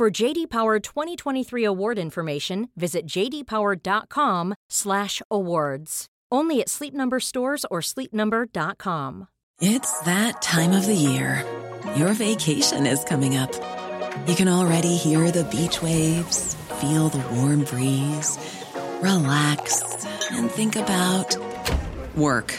For JD Power 2023 award information, visit jdpower.com/awards. Only at Sleep Number stores or sleepnumber.com. It's that time of the year. Your vacation is coming up. You can already hear the beach waves, feel the warm breeze, relax, and think about work.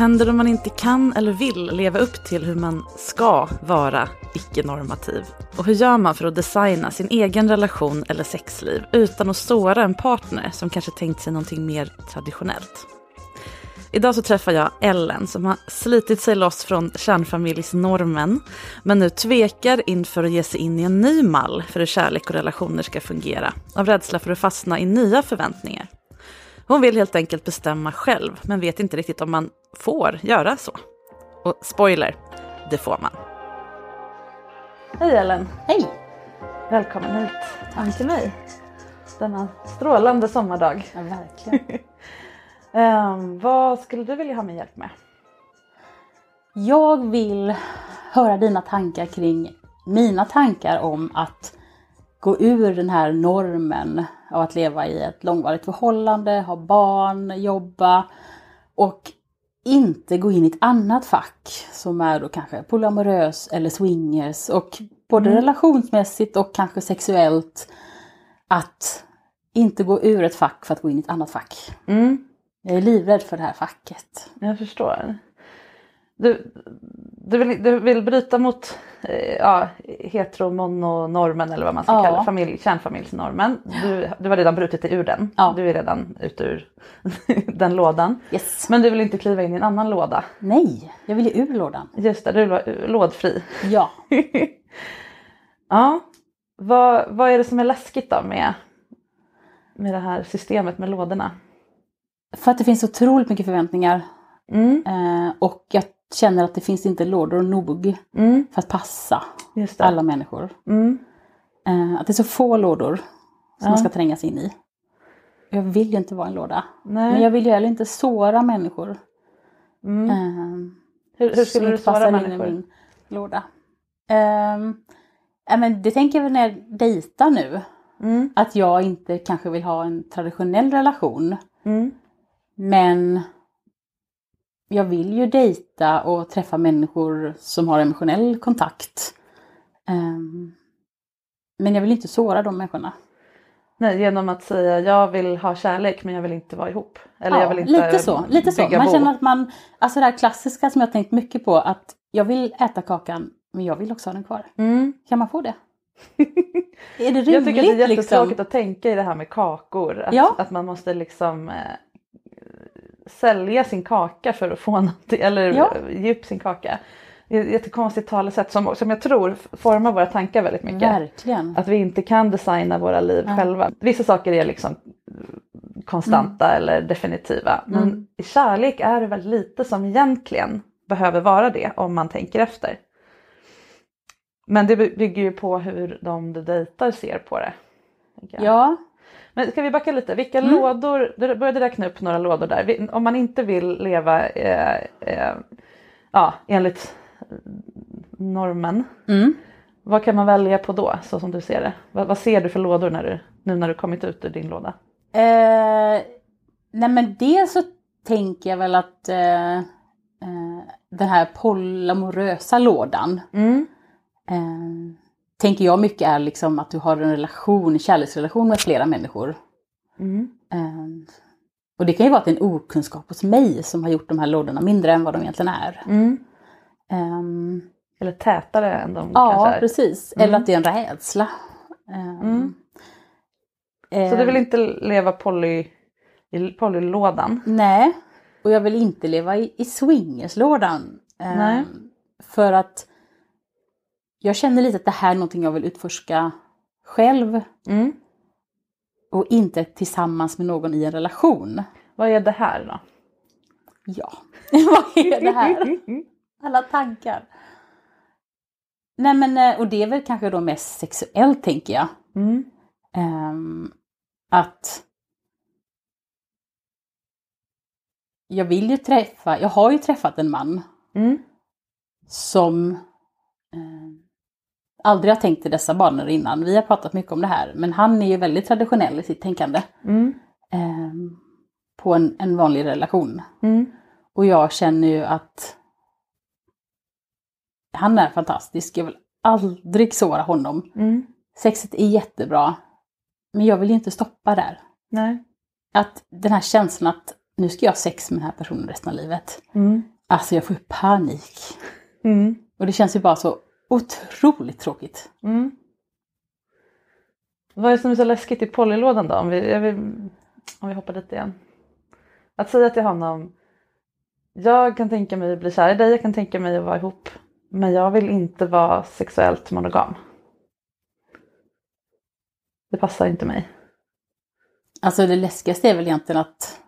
Händer om man inte kan eller vill leva upp till hur man ska vara icke-normativ? Och hur gör man för att designa sin egen relation eller sexliv utan att såra en partner som kanske tänkt sig någonting mer traditionellt? Idag så träffar jag Ellen som har slitit sig loss från kärnfamiljsnormen men nu tvekar inför att ge sig in i en ny mall för hur kärlek och relationer ska fungera av rädsla för att fastna i nya förväntningar. Hon vill helt enkelt bestämma själv, men vet inte riktigt om man får göra så. Och spoiler, det får man. Hej Ellen! Hej! Välkommen hit Tack. till mig. Denna strålande sommardag. Ja, verkligen. um, vad skulle du vilja ha min hjälp med? Jag vill höra dina tankar kring mina tankar om att gå ur den här normen av att leva i ett långvarigt förhållande, ha barn, jobba och inte gå in i ett annat fack som är då kanske polyamorös eller swingers och både mm. relationsmässigt och kanske sexuellt att inte gå ur ett fack för att gå in i ett annat fack. Mm. Jag är livrädd för det här facket. Jag förstår. Du, du, vill, du vill bryta mot eh, ja, heteromononormen eller vad man ska ja. kalla familj, kärnfamiljsnormen. Du, du har redan brutit dig ur den. Ja. Du är redan ute ur den lådan. Yes. Men du vill inte kliva in i en annan låda. Nej, jag vill ju ur lådan. Just det, du är lådfri. Ja. ja. Vad, vad är det som är läskigt då med, med det här systemet med lådorna? För att det finns otroligt mycket förväntningar. Mm. Eh, och jag känner att det finns inte lådor nog mm. för att passa alla människor. Mm. Eh, att det är så få lådor som ja. man ska trängas in i. Jag vill ju inte vara en låda. Nej. Men jag vill ju heller inte såra människor. Mm. Eh, hur, hur skulle du såra människor? In i min låda. Eh, men det tänker jag väl när jag dejtar nu. Mm. Att jag inte kanske vill ha en traditionell relation. Mm. Men jag vill ju dejta och träffa människor som har emotionell kontakt. Um, men jag vill inte såra de människorna. Nej, genom att säga jag vill ha kärlek men jag vill inte vara ihop. Eller ja, jag vill inte lite så. Lite så. Man bo. känner att man, alltså det här klassiska som jag tänkt mycket på att jag vill äta kakan men jag vill också ha den kvar. Mm. Kan man få det? är det rimligt? Jag tycker att det är jättetråkigt liksom? att tänka i det här med kakor. Att, ja. att man måste liksom eh, sälja sin kaka för att få något, eller ja. ge upp sin kaka. Det är ett jättekonstigt talesätt som, som jag tror formar våra tankar väldigt mycket. Verkligen. Att vi inte kan designa våra liv ja. själva. Vissa saker är liksom konstanta mm. eller definitiva. Men mm. i kärlek är det väldigt lite som egentligen behöver vara det om man tänker efter. Men det bygger ju på hur de du dejtar ser på det. Ja, Men ska vi backa lite, vilka Mm. lådor, du började räkna upp några lådor där. Om man inte vill leva eh, eh, ja, enligt normen, Mm. vad kan man välja på då så som du ser det? Vad, vad ser du för lådor när du, nu när du kommit ut ur din låda? Eh, nej men dels så tänker jag väl att eh, eh, den här polyamorösa lådan Mm. eh, tänker jag mycket är liksom att du har en relation, en kärleksrelation med flera människor. Mm. Eh, och det kan ju vara att det är en okunskap hos mig som har gjort de här lådorna mindre än vad de egentligen är. Mm. Ehm, Eller tätare än de ja, kanske är. precis. Mm. Eller att det är en rädsla. Ehm, Mm. Så du vill inte leva poly, i polylådan? Nej, och jag vill inte leva i, i swingerslådan. Ehm, Nej. För att jag känner lite att det här är någonting jag vill utforska själv Mm. och inte tillsammans med någon i en relation. Vad är det här då? Ja, vad är det här? Alla tankar. Nej men, eh, och det är väl kanske då mest sexuellt tänker jag. Mm. Ehm, att jag vill ju träffa, jag har ju träffat en man Mm. som eh, aldrig har tänkt i dessa banor innan. Vi har pratat mycket om det här, men han är ju väldigt traditionell i sitt tänkande Mm. eh, på en, en vanlig relation. Mm. Och jag känner ju att han är fantastisk. Jag vill aldrig såra honom. Mm. Sexet är jättebra, men jag vill ju inte stoppa där. Nej. Att den här känslan att nu ska jag ha sex med den här personen resten av livet. Mm. Alltså jag får ju panik. Mm. Och det känns ju bara så otroligt tråkigt. Mm. Vad är det som är så läskigt i polylådan då? Om vi, vill, om vi hoppar dit igen. Att säga till honom, jag kan tänka mig att bli kär i dig, jag kan tänka mig att vara ihop, men jag vill inte vara sexuellt monogam. Det passar inte mig. Alltså det läskigaste är väl egentligen att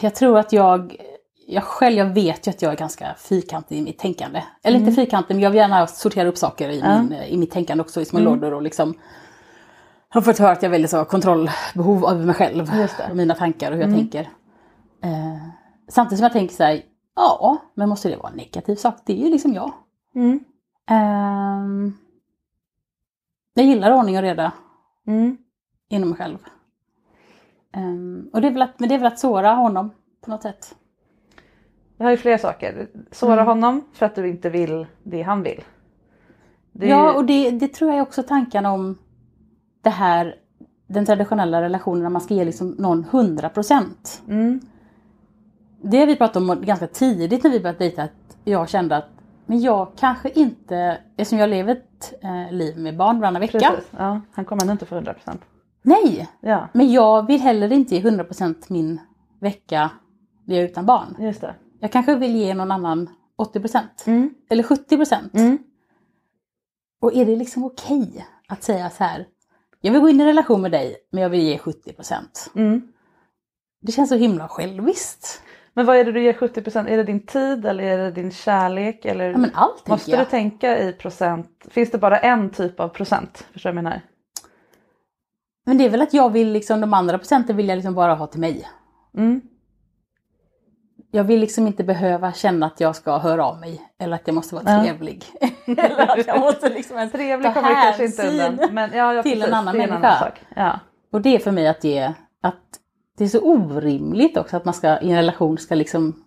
jag tror att jag, jag själv, jag vet ju att jag är ganska fyrkantig i mitt tänkande. Eller inte fyrkantig, men jag vill gärna sortera upp saker i, Ja. min, i mitt tänkande också i små Mm. lådor och liksom har fått höra att jag har väldigt så kontrollbehov av mig själv. Och mina tankar och hur Mm. jag tänker. Eh, samtidigt som jag tänker så här, ja, men måste det vara en negativ sak? Det är ju liksom jag. Mm. Ehm, jag gillar ordning och reda Mm. inom mig själv. Ehm, och det är, väl att, men det är väl att såra honom på något sätt. Jag har ju flera saker. Såra Mm. honom för att du inte vill det han vill. Det är Ja, och det, det tror jag är också tanken om det här, den traditionella relationen när man ska ge liksom någon 100 procent. mm. Det har vi pratat om ganska tidigt när vi började dejta, att jag kände att men jag kanske inte, eftersom jag lever ett eh, liv med barn varannan vecka. Precis. Ja, han kommer ändå inte få 100%. Nej, Ja, men jag vill heller inte ge 100 procent min vecka när jag är utan barn. just det. Jag kanske vill ge någon annan 80 procent. Mm. Eller 70 procent. Mm. Och är det liksom okej att säga så här, jag vill gå in i relation med dig, men jag vill ge 70 procent. Mm. Det känns så himla själviskt. Men vad är det du ger 70%? Är det din tid eller är det din kärlek? Eller Ja allt måste du tänka i procent? Finns det bara en typ av procent? Förstår du vad jag menar? Men det är väl att jag vill liksom, de andra procenten vill jag liksom bara ha till mig. Mm. Jag vill liksom inte behöva känna att jag ska höra av mig. Eller att jag måste vara trevlig. eller att jag måste liksom ens Trevlig ta hänsyn. Men, ja, till en precis. annan det är människa. sak. Ja. Och det är för mig att ge, att det är så orimligt också att man ska i en relation ska liksom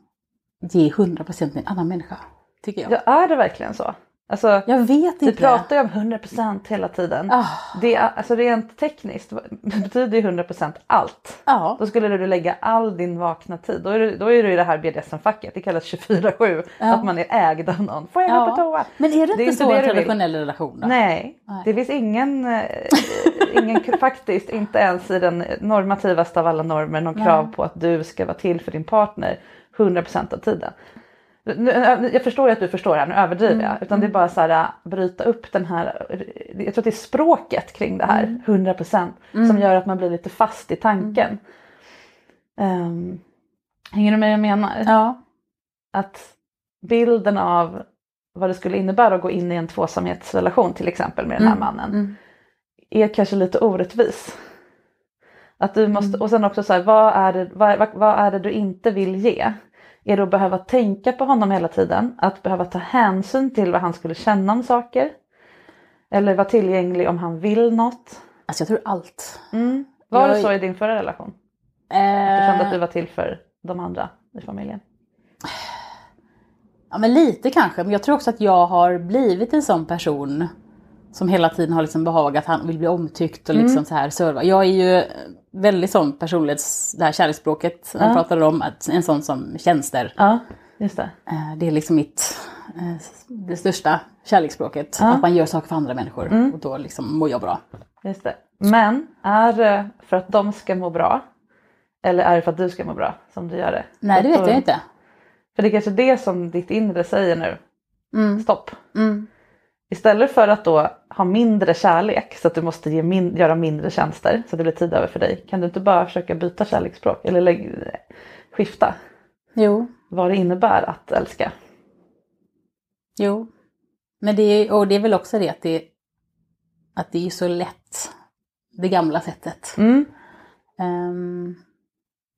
ge 100% till en annan människa. Tycker jag. ja, är det verkligen så? Alltså, Jag vet vi inte. pratar ju om 100% hela tiden. Ah, Det är, alltså rent tekniskt betyder ju 100% allt. ja. Då skulle du lägga all din vakna tid, då är du, då är du i det här BDSM-facket, det kallas 24-7, Ja. att man är ägd av någon. Får jag Ja. gå på toa? Men är det inte är inte så det i en traditionell relation? Då? Nej, Nej. det finns ingen, eh, ingen faktiskt inte ens i den normativaste av alla normer någon Nej. krav på att du ska vara till för din partner 100% av tiden. Jag förstår ju att du förstår det här, nu överdriver Mm, jag. Utan det är bara så här, äh, bryta upp den här, jag tror att det är språket kring det här, Mm. 100% som gör att man blir lite fast i tanken. Ehm, hänger du med vad jag menar? Ja. att bilden av vad det skulle innebära att gå in i en tvåsamhetsrelation till exempel med den här Mm, mannen mm. är kanske lite orättvis. Att du måste, och sen också så här, vad är, det, vad, vad, vad är det du inte vill ge? Är det att behöva tänka på honom hela tiden? Att behöva ta hänsyn till vad han skulle känna om saker? Eller vara tillgänglig om han vill något? Alltså jag tror allt. Mm. Var det Jag- så i din förra relation? Du kände att Eh, du var till för de andra i familjen? ja men lite kanske, men jag tror också att jag har blivit en sån person som hela tiden har liksom behagat, han vill bli omtyckt och liksom så här serva. Jag är ju väldigt sån personlighets, det här kärleksspråket Ja. pratade om, att en sån som tjänster. Ja, just det. Eh, Det är liksom mitt eh, det största kärleksspråket. Ja. Att man gör saker för andra människor och då liksom mår jag bra. Just det. Men är det för att de ska må bra? Eller är det för att du ska må bra som du gör det? Nej det vet då- jag inte. För det är kanske det som ditt inre säger nu. Mm. Stopp. Istället för att då ha mindre kärlek så att du måste ge min- göra mindre tjänster så det blir tid över för dig. Kan du inte bara försöka byta kärleksspråk eller skifta Jo, vad det innebär att älska? jo. Men det är, och det är väl också det att det, att det är så lätt, det gamla sättet. Mm. Ehm,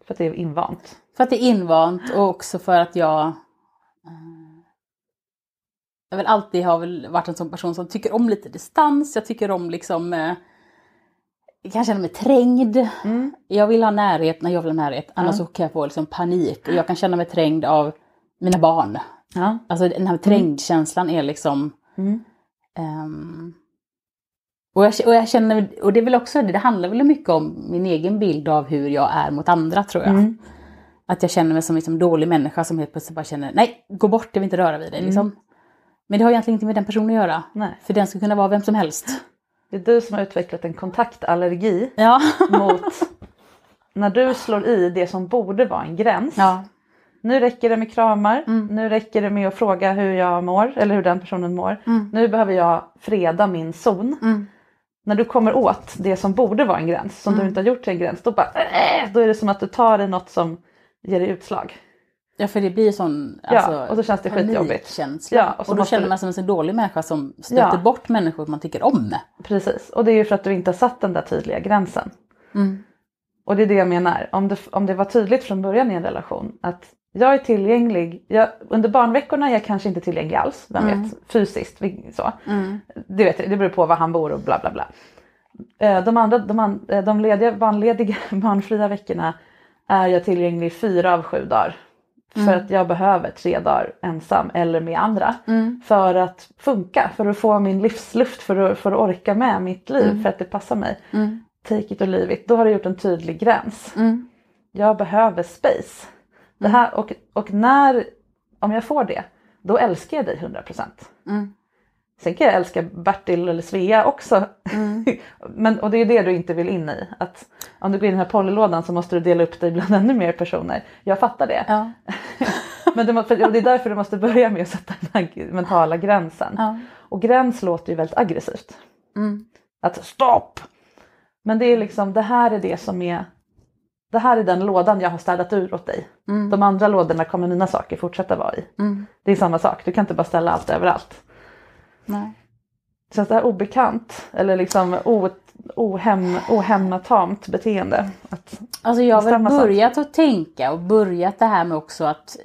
För att det är invant. för att det är invant och också för att jag eh, jag väl alltid har väl varit en sån person som tycker om lite distans. Jag tycker om liksom eh, jag kan känna mig trängd. Mm. Jag vill ha närhet när jag vill ha närhet. Annars så kan jag få liksom panik. Och jag kan känna mig trängd av mina barn. Ja. Alltså den här trängdkänslan är liksom... Mm. ehm, och, jag, och jag känner, och det är väl också det, det handlar väl mycket om min egen bild av hur jag är mot andra tror jag. Mm. Att jag känner mig som liksom dålig människa som helt plötsligt bara känner nej, gå bort, jag vill inte röra vid dig. Mm. Liksom. Men det har egentligen inte med den personen att göra. Nej. För den ska kunna vara vem som helst. Det är du som har utvecklat en kontaktallergi Ja. mot när du slår i det som borde vara en gräns. ja. Nu räcker det med kramar, Mm. nu räcker det med att fråga hur jag mår eller hur den personen mår. Mm. Nu behöver jag freda min zon. Mm. När du kommer åt det som borde vara en gräns, som Mm. du inte har gjort till en gräns, då, bara, äh, då är det som att du tar i något som ger dig utslag. Ja för det blir sån Ja, alltså, och så känns det skitjobbigt. panikkänsla. Ja, och och, då känner man sig som en dålig människa som stöter Ja. bort människor man tycker om. Precis, och det är ju för att du inte har satt den där tydliga gränsen. Mm. Och det är det jag menar, om det, om det var tydligt från början i en relation att jag är tillgänglig, jag, under barnveckorna är jag kanske inte tillgänglig alls, vem Mm. vet, fysiskt. Så. Mm. Det, vet, det beror på var han bor och bla bla bla. Eh, De, andra, de, eh, de lediga, barnlediga, barnfria veckorna är jag tillgänglig fyra av sju dagar. För att jag behöver tre dagar ensam eller med andra. Mm. För att funka, för att få min livsluft, för att, för att orka med mitt liv, för att det passar mig. Mm. Take it or leave it. Då har du gjort en tydlig gräns. Mm. Jag behöver space. Det här, och, och när, om jag får det, då älskar jag dig 100%. Mm. Sen kan jag älska Bertil eller Svea också. Mm. Men, och det är det du inte vill in i. Att om du går in i den här polylådan så måste du dela upp dig bland ännu mer personer. Jag fattar det. Ja. Men för, och det är därför du måste börja med att sätta den här mentala gränsen. Ja. Och gräns låter ju väldigt aggressivt. Mm. Att stopp! Men det är liksom, det här är det som är det här är den lådan jag har städat ur åt dig. Mm. De andra lådorna kommer mina saker fortsätta vara i. Mm. Det är samma sak, du kan inte bara ställa allt överallt. Nej. Känns det här obekant eller liksom o, ohem, ohämmatamt beteende? Att, Alltså jag har väl sånt. börjat att tänka och börjat det här med också att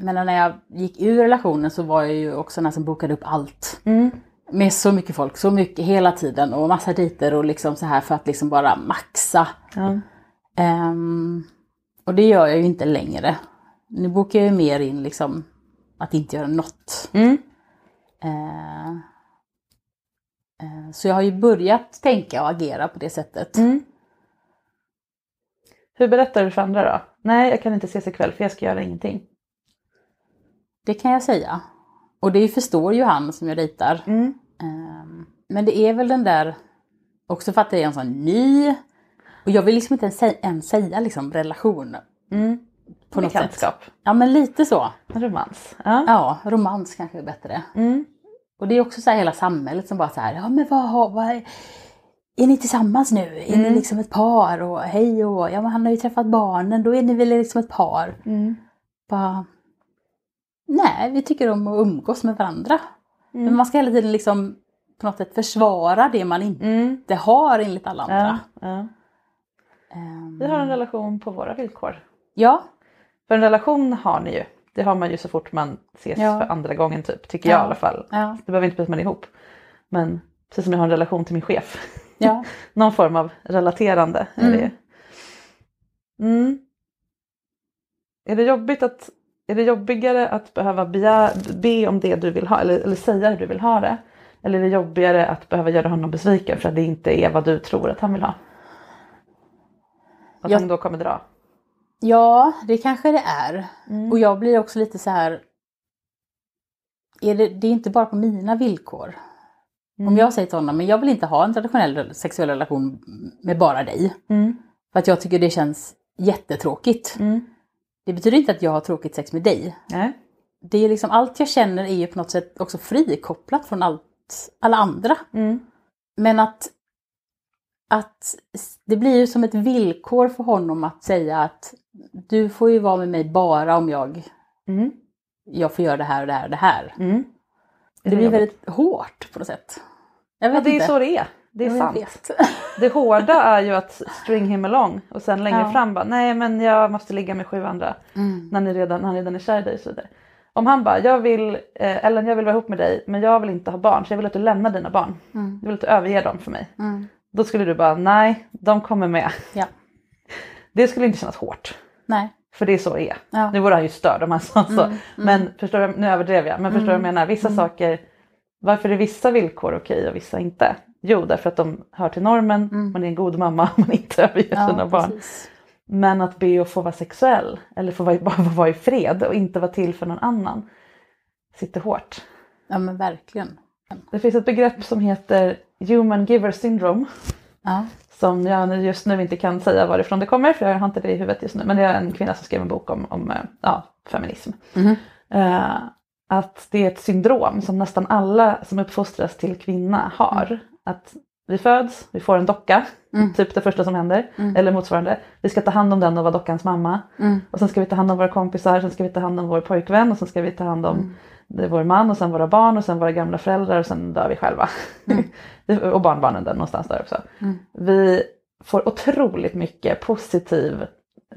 men när jag gick ur relationen så var jag ju också den som bokade upp allt. mm, Med så mycket folk, så mycket hela tiden och massa dejter och liksom så här för att liksom bara maxa. ja. Ehm, och det gör jag ju inte längre. Nu bokar jag ju mer in liksom att inte göra något. Mm. Eh, eh, så jag har ju börjat tänka och agera på det sättet. Mm. Hur berättar du för andra då? Nej, jag kan inte ses ikväll för jag ska göra ingenting. Det kan jag säga. Och det förstår ju han som jag dejtar. Mm. Ehm, Men det är väl den där, också för att det är en sån ny, och jag vill liksom inte ens säga, ens säga liksom relation Mm. på något sätt. Ja men lite så. Romans. Ja. Ja, romans kanske är bättre. Mm. Och det är också så här hela samhället som bara så här, ja men vad, vad är, är ni tillsammans nu? Är ni Mm. liksom ett par? Och hej och, ja men han har ju träffat barnen, då är ni väl liksom ett par? Mm. Bara, nej, vi tycker om att umgås med varandra. Men man ska hela tiden liksom på något sätt försvara det man inte har enligt alla andra. Mm. Ja, ja. Ehm, Vi har en relation på våra villkor. ja, För en relation har ni ju. Det har man ju så fort man ses Ja. för andra gången typ. Tycker jag Ja. i alla fall. Det behöver inte betyda att man är ihop. Men precis som jag har en relation till min chef. Någon form av relaterande är det. Mm. Är det jobbigt att är det jobbigare att behöva begär, be om det du vill ha eller, eller säga hur du vill ha det? Eller är det jobbigare att behöva göra honom besviken för att det inte är vad du tror att han vill ha? Att Jag- han då kommer dra? Ja, det kanske det är. Mm. Och jag blir också lite så här. Är det, det är inte bara på mina villkor. Om jag säger till honom, men jag vill inte ha en traditionell sexuell relation med bara dig. Mm. För att jag tycker det känns jättetråkigt. Mm. Det betyder inte att jag har tråkigt sex med dig. Nej. Det är liksom allt jag känner är ju på något sätt också frikopplat från allt, alla andra. Mm. Men att, att det blir ju som ett villkor för honom att säga att du får ju vara med mig bara om jag, Mm. jag får göra det här och det här och det här. Mm. Det blir jobbigt? väldigt hårt på något sätt. Jag Ja, vet det är inte. så det är. Det är Ja, jag sant. vet. Det hårda är ju att string him along och sen längre Ja. fram bara nej men jag måste ligga med sju andra Mm. när, ni redan, när han redan är kär i dig och så vidare. Om han bara jag vill, eh, Ellen jag vill vara ihop med dig men jag vill inte ha barn så jag vill att du lämnar dina barn. Mm. Jag vill att du överger dem för mig. Mm. Då skulle du bara nej de kommer med. Ja. Det skulle inte kännas hårt. Nej. För det är så det är. Ja. Nu vore han ju störd om han sa så. Mm, Men förstår du, nu överdrev jag. Men förstår du vad jag menar? Vissa Mm. saker, varför är vissa villkor okej och vissa inte? Jo, därför att de hör till normen, Mm. man är en god mamma, man inte överger sina barn. precis. Men att be att få vara sexuell eller få vara, bara vara i fred och inte vara till för någon annan sitter hårt. Ja men verkligen. Det finns ett begrepp som heter human giver syndrome Ja. som jag just nu inte kan säga varifrån det kommer för jag har inte det i huvudet just nu. Men det är en kvinna som skrev en bok om, om eh, ja, feminism. Mhm. Eh, att det är ett syndrom som nästan alla som uppfostras till kvinna har. Att vi föds, vi får en docka, Mm. typ det första som händer, Mm. eller motsvarande. Vi ska ta hand om den och vara dockans mamma. Mm. Och sen ska vi ta hand om våra kompisar, sen ska vi ta hand om vår pojkvän och sen ska vi ta hand om Mm. Det är vår man och sen våra barn och sen våra gamla föräldrar och sen dör vi själva. Det- och barnbarnen där någonstans där också. Mm. Vi får otroligt mycket positiv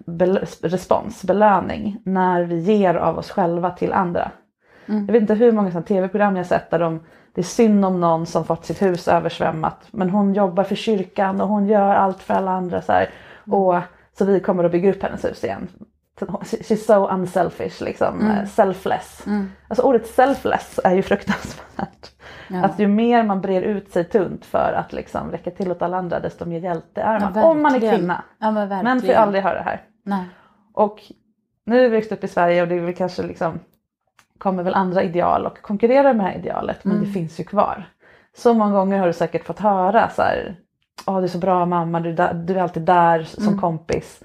bel- respons, belöning när vi ger av oss själva till andra. Mm. Jag vet inte hur många tv-program jag sett där de, det är synd om någon som fått sitt hus översvämmat men hon jobbar för kyrkan och hon gör allt för alla andra så här. Mm. Och, så vi kommer att bygga upp hennes hus igen. She's so unselfish, liksom, Mm. selfless. Mm. Alltså ordet selfless är ju fruktansvärt. Ja. Att ju mer man brer ut sig tunt för att liksom räcka till åt alla andra desto mer hjälte är man. Ja, Om man är kvinna. Ja men. Män får aldrig höra det här. Nej. Och nu är vi växt upp i Sverige och det är väl kanske liksom kommer väl andra ideal och konkurrerar med det här idealet men Mm. det finns ju kvar. Så många gånger har du säkert fått höra så här, Åh, du är så bra mamma, du du är alltid där som Mm. kompis.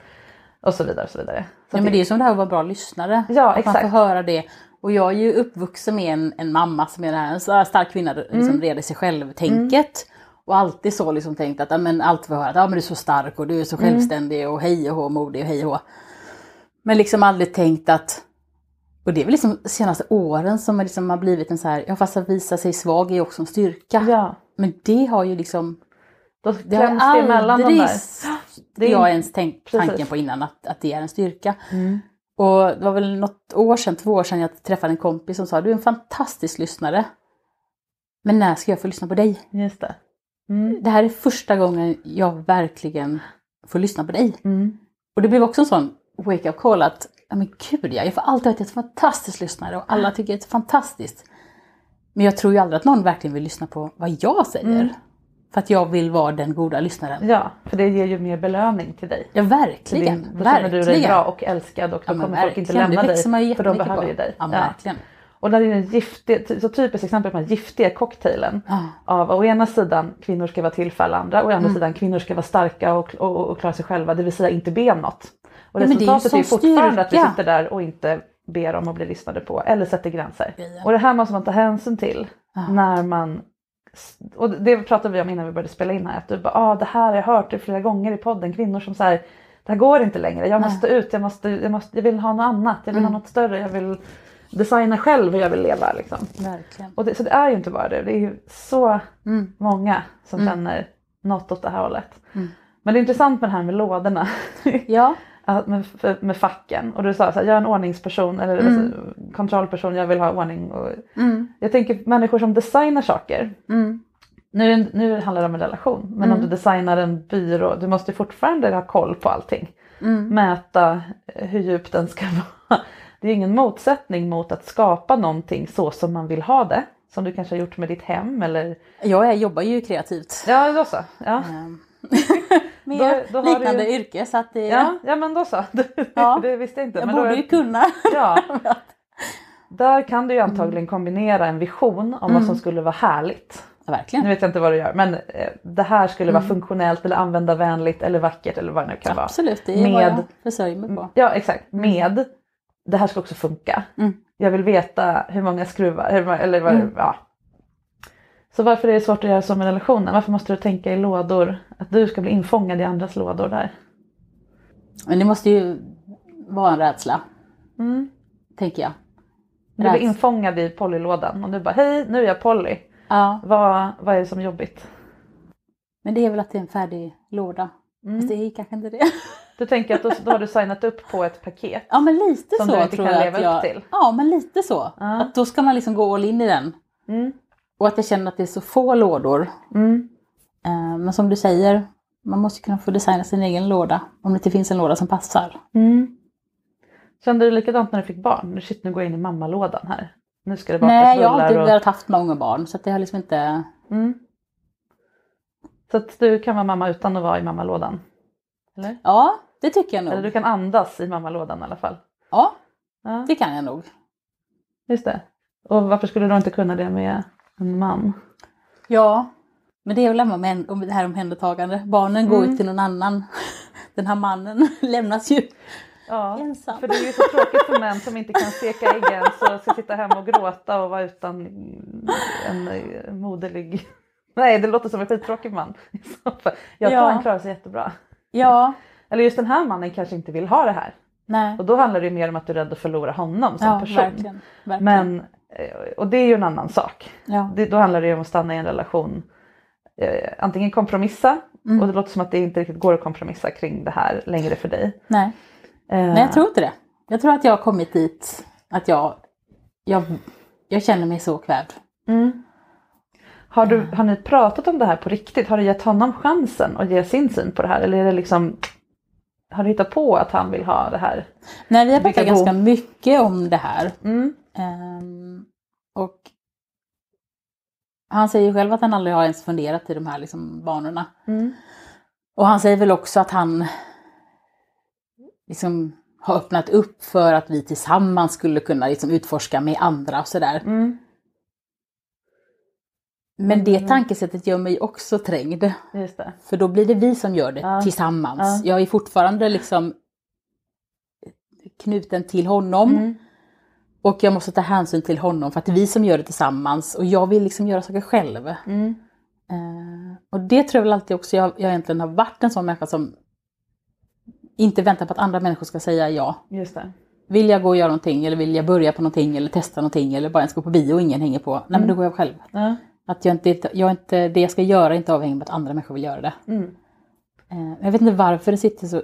Och så vidare. Och så vidare. Ja, men det är som det här att vara bra lyssnare. Ja, att exakt. man får höra det. Och jag är ju uppvuxen med en, en mamma som är här, en stark kvinna, liksom Mm. reder sig själv-tänket. Och alltid så liksom tänkt att men allt får höra att ja, men du är så stark och du är så Mm. självständig och hej och hå, modig och hej och hå. Men liksom aldrig tänkt att och det är väl liksom de senaste åren som liksom har blivit en så här, ja fast att visa sig svag är också en styrka. Ja, Men det har ju liksom, då det kläms det emellan de aldrig där. Det är jag ens tänkt Precis. tanken på innan att, att det är en styrka. Mm. Och det var väl något år sedan, två år sedan jag träffade en kompis som sa du är en fantastisk lyssnare. Men när ska jag få lyssna på dig? Just det. Mm. Det här är första gången jag verkligen får lyssna på dig. Mm. Och det blev också en sån wake-up call att, ja men gud ja, jag får alltid vara ett fantastiskt lyssnare och alla tycker det är fantastiskt. Men jag tror ju aldrig att någon verkligen vill lyssna på vad jag säger. För att jag vill vara den goda lyssnaren. Ja, för det ger ju mer belöning till dig. Ja verkligen, din, då känner du dig verkligen. bra och älskad och då Ja, kommer folk inte verkligen. lämna Det dig. För de behöver på. ju dig. Ja, verkligen. Och där är den giftiga, så typiskt exempel på den här giftiga cocktailen. Ja. Av å ena sidan kvinnor ska vara till för alla andra och å andra Mm. sidan kvinnor ska vara starka och, och, och klara sig själva. Det vill säga inte be om något. Och Ja, det är resultatet är sån fortfarande att vi styrka. sitter där och inte ber om att bli lyssnade på eller sätter gränser. Ja. Och det här måste man ta hänsyn till Ja. när man och det pratade vi om innan vi började spela in här. Att du bara, ah, det här har jag hört det flera gånger i podden. Kvinnor som säger det här går inte längre. Jag Nej. måste ut, jag, måste, jag, måste, jag vill ha något annat. Jag vill Mm. ha något större. Jag vill designa själv hur jag vill leva. Liksom. Verkligen. Och det, så det är ju inte bara du, det är ju så Mm. många som känner något åt det här hållet. Men det är intressant med det här med lådorna. Ja. Att med, med facken. Och du sa så här, jag är en ordningsperson eller alltså, kontrollperson, jag vill ha ordning. Och Mm. Jag tänker människor som designar saker. Mm. Nu, nu handlar det om en relation, men om du designar en byrå, du måste fortfarande ha koll på allting. Mm. Mäta eh, hur djup den ska vara. Det är ingen motsättning mot att skapa någonting så som man vill ha det. Som du kanske har gjort med ditt hem eller... Jag är- jobbar ju kreativt. Ja, då så. Ja, Ehm, Då- då liknande ju- yrke så att det, ja, ja men då så. Ja. det visste jag inte. jag men borde ju kunna. Ja. Där kan du ju antagligen kombinera en vision om vad som skulle vara härligt. Ja, verkligen. Nu vet jag inte vad du gör men eh, det här skulle vara funktionellt eller användarvänligt eller vackert eller vad det nu kan vara. Absolut, det är vad Med- jag försörjer mig på. Ja exakt, med det här ska också funka. Mm. Jag vill veta hur många skruvar, hur, eller vad, Mm. ja. Så varför är det svårt att göra så med relationen? Varför måste du tänka i lådor? Att du ska bli infångad i andras lådor där. Men det måste ju vara en rädsla, Mm. tänker jag. Du blir Räds- infångad i Pollylådan och du bara hej nu är jag Polly. Ja, Vad, vad är det som är jobbigt? men det är väl att det är en färdig låda. Mm. Fast det är kanske inte det. Du tänker att då, då har du signat upp på ett paket. Ja men lite Som så du inte tror kan jag leva att jag... upp till. Ja men lite så. Ja. Att då ska man liksom gå all in i den. Mm. Och att jag känner att det är så få lådor. Mm. Eh, Men som du säger, man måste kunna få designa sin egen låda. Om det inte finns en låda som passar. Mm. Kände du likadant när du fick barn? Nu, shit, nu går jag in i mammalådan här. Nu ska det bakas Nej, jag har inte och... velat haft många barn. Så att det har liksom inte... Mm. Så att du kan vara mamma utan att vara i mammalådan? Eller? Ja, det tycker jag Eller du nog. kan andas i mammalådan i alla fall? Ja, Ja, det kan jag nog. just det. Och varför skulle du inte kunna det med en man? Ja, men det är väl med om det här omhändertagande. Barnen går Mm. till någon annan. Den här mannen lämnas ju Ja, ensam. för det är ju så tråkigt för män som inte kan steka äggen så ska sitta hemma och gråta och vara utan en moderlig... Nej, det låter som en skittråkig man. i så fall. Jag tror Ja. han klarar sig jättebra. Ja, Eller just den här mannen kanske inte vill ha det här. Nej. Och då handlar det mer om att du är rädd att förlora honom som Ja, person. verkligen. verkligen. Men, eh, och det är ju en annan sak. ja. Det, då handlar det ju om att stanna i en relation. Eh, antingen kompromissa Mm. och det låter som att det inte riktigt går att kompromissa kring det här längre för dig. Nej. Eh, Nej, jag tror inte det. Jag tror att jag har kommit dit att jag, jag, jag känner mig så kvävd. Mm. Har, du, har ni pratat om det här på riktigt? Har du gett honom chansen att ge sin syn på det här? Eller är det liksom, har du hittat på att han vill ha det här? Nej, vi har pratat ganska mycket om det här. Mm. Ehm, och han säger ju själv att han aldrig har ens funderat i de här liksom, banorna. Mm. Och han säger väl också att han liksom har öppnat upp för att vi tillsammans skulle kunna liksom utforska med andra och sådär. Mm. Men det tankesättet gör mig också trängd. För då blir det vi som gör det Ja. tillsammans. Jag är fortfarande liksom knuten till honom. Mm. Och jag måste ta hänsyn till honom för att det är vi som gör det tillsammans. Och jag vill liksom göra saker själv. Mm. Eh, och det tror jag väl alltid också jag, jag egentligen har varit en sån människa som inte väntar på att andra människor ska säga ja. Just det. Vill jag gå och göra någonting eller vill jag börja på någonting eller testa någonting eller bara ens gå på bio och ingen hänger på. Nej men då går jag själv. Ja. Att jag inte, jag inte, det jag ska göra är inte avhängigt av att andra människor vill göra det. Mm. Eh, jag vet inte varför det sitter så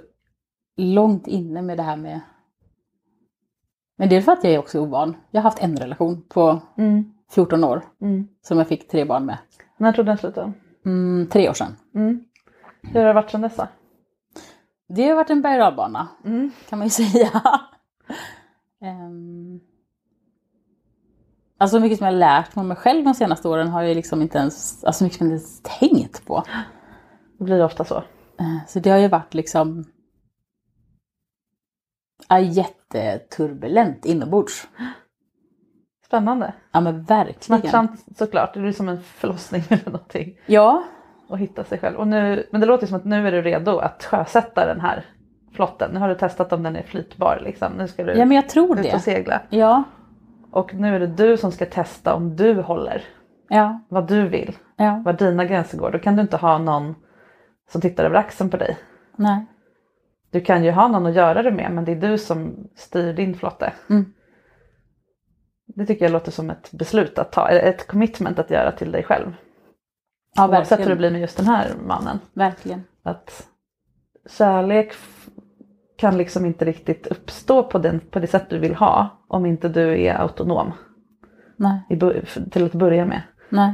långt inne med det här med... Men det är för att jag är också ovan. Jag har haft en relation på Mm. 14 år Mm. som jag fick tre barn med. När tog den slut? Mm, tre år sedan. Mm. Hur har det varit sedan dess? Det har varit en berg och Mm. kan man ju säga. um, alltså mycket som jag har lärt mig om mig själv de senaste åren har jag liksom inte ens, alltså mycket som jag inte ens tänkt på. Det blir ofta så. Eh, Så det har ju varit liksom ja, jätteturbulent inombords. Spännande. Ja men verkligen. Smärtsamt såklart. Det blir som en förlossning eller någonting. Ja, Och hitta sig själv. Och nu, men det låter som att nu är du redo att sjösätta den här flotten. Nu har du testat om den är flytbar liksom. Nu ska du ja men jag tror ut och det. segla. Ja, Och nu är det du som ska testa om du håller. ja, Vad du vill. ja. Var dina gränser går. Då kan du inte ha någon som tittar över axeln på dig. Nej. Du kan ju ha någon att göra det med men det är du som styr din flotte. Mm. Det tycker jag låter som ett beslut att ta, ett commitment att göra till dig själv. Ja, Oavsett hur det blir med just den här mannen. Verkligen. Att kärlek kan liksom inte riktigt uppstå på, den, på det sätt du vill ha om inte du är autonom Nej. i, till att börja med. Nej.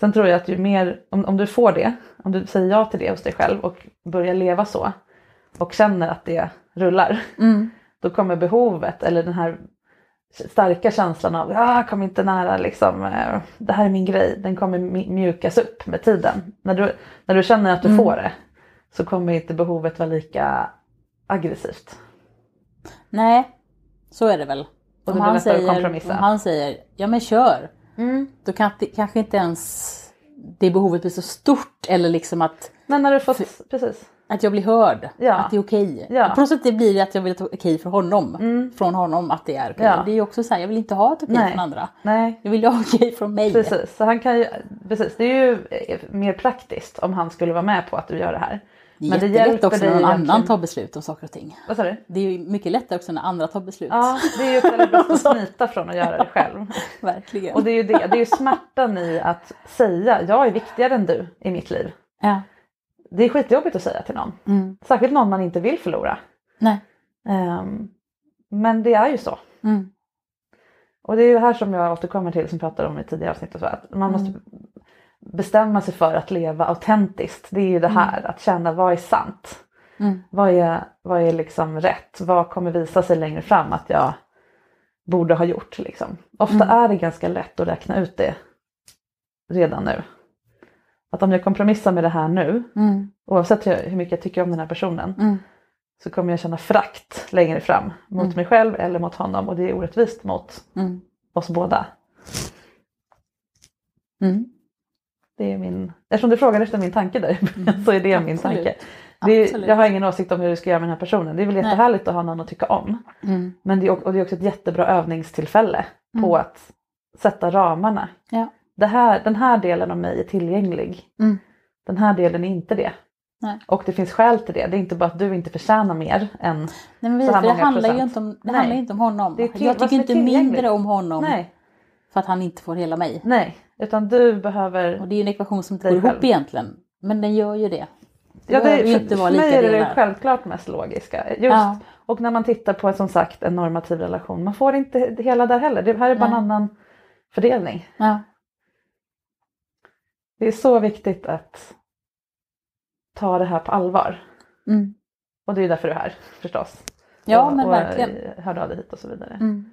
Sen tror jag att ju mer, om, om du får det, om du säger ja till det hos dig själv och börjar leva så och känner att det rullar, Mm. då kommer behovet eller den här starka känslan av ah, kom inte nära liksom, eh, det här är min grej, den kommer mjukas upp med tiden. När du, när du känner att du Mm. får det så kommer inte behovet vara lika aggressivt. Nej, så är det väl. Och Om han, säger, kompromissa. om han säger ja men kör, då kan, kanske inte ens det behovet blir så stort eller liksom att, Men när du fått, precis. att jag blir hörd, Ja. att det är okej. Ja. På något sätt det blir det att jag vill att det är okej för honom, Mm. från honom att det är okej. Ja. Det är ju också så här, jag vill inte ha ett okej Nej. från andra. Nej, Jag vill ha okej från mig. precis. Så han kan ju, precis. Det är ju mer praktiskt om han skulle vara med på att du gör det här. Det är Men det hjälper också när någon annan tar beslut om saker och ting. Vad sa du? Det är mycket lättare också när andra tar beslut. Ja, det är ju väldigt bäst att smita från att göra det själv. Verkligen. Och det är ju det, det är ju smärtan i att säga jag är viktigare än du i mitt liv. Ja. Det är skitjobbigt att säga till någon. Mm. Särskilt någon man inte vill förlora. Nej. Ehm, men det är ju så. Mm. Och det är ju här som jag återkommer till som pratade om i tidigare avsnitt. Och så, att man måste bestämma sig för att leva autentiskt. Det är ju det här att känna vad är sant. Mm. Vad är, vad är liksom rätt? Vad kommer visa sig längre fram att jag borde ha gjort? Liksom. Ofta Mm. är det ganska lätt att räkna ut det redan nu. Att om jag kompromissar med det här nu, Mm. oavsett hur, mycket jag tycker om den här personen, Mm. så kommer jag känna frakt längre fram mot Mm. mig själv eller mot honom och det är orättvist mot Mm. oss båda. Mm. Det är min, eftersom du frågade efter min tanke där början så är det min Absolut. tanke. Det är, jag har ingen åsikt om hur du ska göra med den här personen. Det är väl Nej. jättehärligt att ha någon att tycka om. Mm. Men det är, och det är också ett jättebra övningstillfälle på Mm. att sätta ramarna. Ja. Det här, den här delen av mig är tillgänglig. Mm. Den här delen är inte det. Nej. Och det finns skäl till det. Det är inte bara att du inte förtjänar mer än... Nej, men vi, Så här för det många handlar ju procent. inte om, det handlar inte om honom. Jag tycker inte mindre om honom Nej, för att han inte får hela mig. nej. Utan du behöver... Och det är en ekvation som inte går ihop egentligen. Men den gör ju det. Det Ja, det, för, inte vara för mig är det det delar. självklart mest logiska. Just, Ja. Och när man tittar på som sagt en normativ relation, man får inte hela där heller. Det här är bara en annan fördelning. Ja. Det är så viktigt att ta det här på allvar. Mm. Och det är därför du är här förstås. Ja, och, men och verkligen. eh, hörde av dig hit och så vidare. Mm.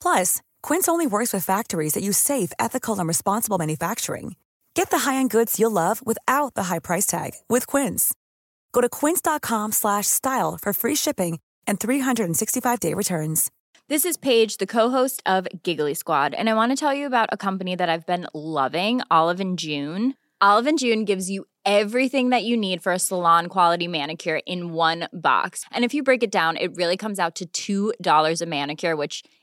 Plus, Quince only works with factories that use safe, ethical, and responsible manufacturing. Get the high-end goods you'll love without the high price tag with Quince. Go to quince.com slash style for free shipping and 365-day returns. This is Paige, the co-host of Giggly Squad, and I want to tell you about a company that I've been loving, Olive and June. Olive and June gives you everything that you need for a salon quality manicure in one box. And if you break it down, it really comes out to $2 a manicure, which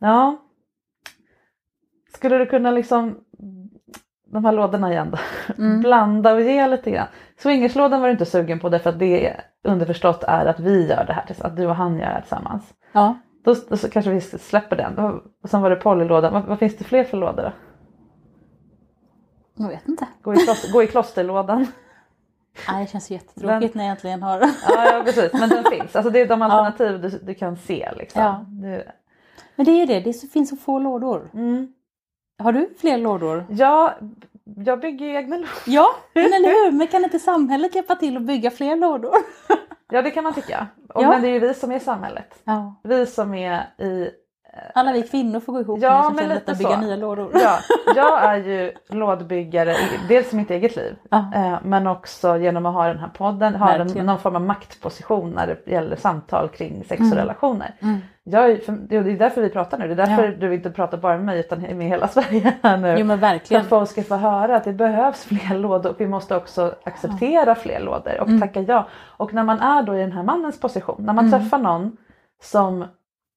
Ja. Skulle du kunna liksom, de här lådorna igen då, Mm. blanda och ge lite grann. Swingerslådan var du inte sugen på därför att det underförstått är att vi gör det här, att du och han gör det här tillsammans. Ja. Då, då kanske vi släpper den. Och sen var det polylådan. Vad, vad finns det fler för lådor då? Jag vet inte. Gå i, kloster, gå i klosterlådan. Nej, det känns jättetråkigt när jag äntligen har... Ja, ja precis, men den finns. Alltså det är de alternativ du, du kan se liksom. Ja. Du, Men det är det, det finns så få lådor. mm. Har du fler lådor? Ja, jag bygger ju egna lådor. Ja, men eller hur? Men kan inte samhället hjälpa till att bygga fler lådor? Ja det kan man tycka. Och, Ja. Men det är ju vi som är samhället. Ja. Vi som är i Alla vi kvinnor får gå ihop Ja, nu som men känner lite detta bygga så. nya lådor. Ja, jag är ju lådbyggare, dels i mitt eget liv, Ja. eh, men också genom att ha den här podden, ha en, någon form av maktposition när det gäller samtal kring sex Mm. och relationer. Mm. Jag för, det är därför vi pratar nu, det är därför Ja. du inte pratar bara med mig utan med hela Sverige här nu. Jo men För verkligen. att folk ska få höra att det behövs fler lådor och vi måste också acceptera fler lådor och Mm. tacka ja. Och när man är då i den här mannens position, när man Mm. träffar någon som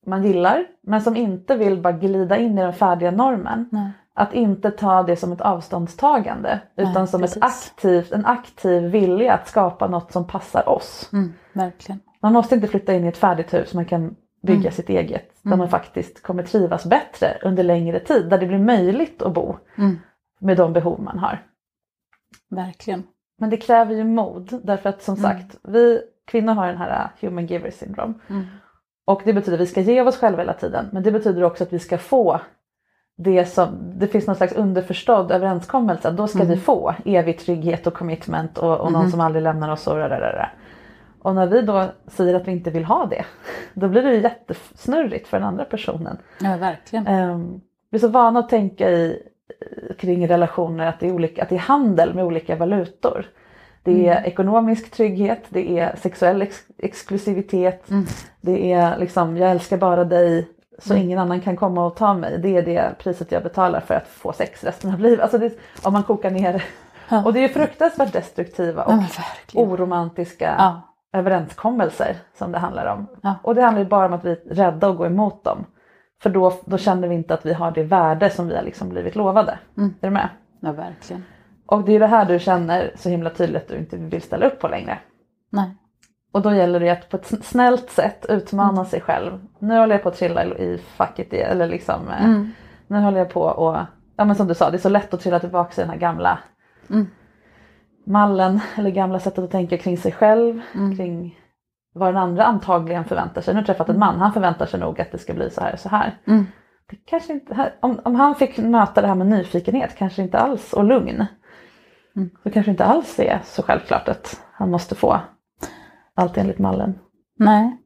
man gillar men som inte vill bara glida in i den färdiga normen. Nej. Att inte ta det som ett avståndstagande utan Nej, som ett aktivt, en aktiv vilja att skapa något som passar oss. Mm, verkligen. Man måste inte flytta in i ett färdigt hus, man kan bygga Mm. sitt eget där Mm. man faktiskt kommer trivas bättre under längre tid, där det blir möjligt att bo Mm, med de behov man har. verkligen. Men det kräver ju mod därför att som Mm. sagt vi kvinnor har den här uh, human giver syndrome. Mm. Och det betyder att vi ska ge av oss själva hela tiden men det betyder också att vi ska få det som, det finns någon slags underförstådd överenskommelse då ska Mm. vi få evig trygghet och commitment och, och någon Mhm. som aldrig lämnar oss och rararara. Och när vi då säger att vi inte vill ha det då blir det jättesnurrigt för den andra personen. Ja verkligen. Um, vi är så vana att tänka i, kring relationer att det, är olika, att det är handel med olika valutor. Det är Mm. ekonomisk trygghet, det är sexuell ex- exklusivitet, Mm. det är liksom jag älskar bara dig så Mm. ingen annan kan komma och ta mig. Det är det priset jag betalar för att få sex resten av livet. Alltså det, om man kokar ner. Ja. Och det är fruktansvärt destruktiva Ja, och verkligen. oromantiska Ja. överenskommelser som det handlar om. Ja. Och det handlar ju bara om att vi är rädda att gå emot dem. För då, då känner vi inte att vi har det värde som vi har liksom blivit lovade. Mm. Är du med? ja, verkligen. Och det är det här du känner så himla tydligt att du inte vill ställa upp på längre. Nej. Och då gäller det att på ett sn- snällt sätt utmana Mm. sig själv. Nu håller jag på att trilla i facket eller liksom eh, Mm. nu håller jag på och, ja men som du sa, det är så lätt att trilla tillbaka i den här gamla Mm. mallen eller gamla sättet att tänka kring sig själv, Mm. kring vad den andra antagligen förväntar sig. Nu har jag träffat en man, han förväntar sig nog att det ska bli så här och så här. Mm. Det kanske inte, om, om han fick möta det här med nyfikenhet kanske inte alls och lugn. Mm. Så kanske inte alls är så självklart att han måste få allt enligt mallen. Nej.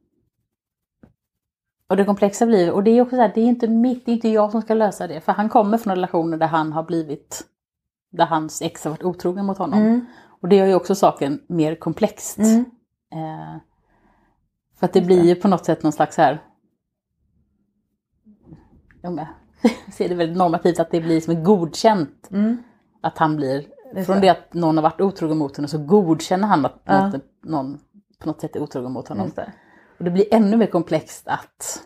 Och det komplexa blir, och det är också så här, det är inte mitt, det är inte jag som ska lösa det. För han kommer från relationer där han har blivit, där hans ex har varit otrogen mot honom. Och det gör ju också saken mer komplext. Mm. Eh, för att det blir ju på något sätt någon slags här, jag ser det väldigt normativt att det blir som godkänt Mm. att han blir, från det att någon har varit otrogen mot honom så godkänner han att Ja. någon, någon på något sätt är otrogen mot honom. Det. Och det blir ännu mer komplext att,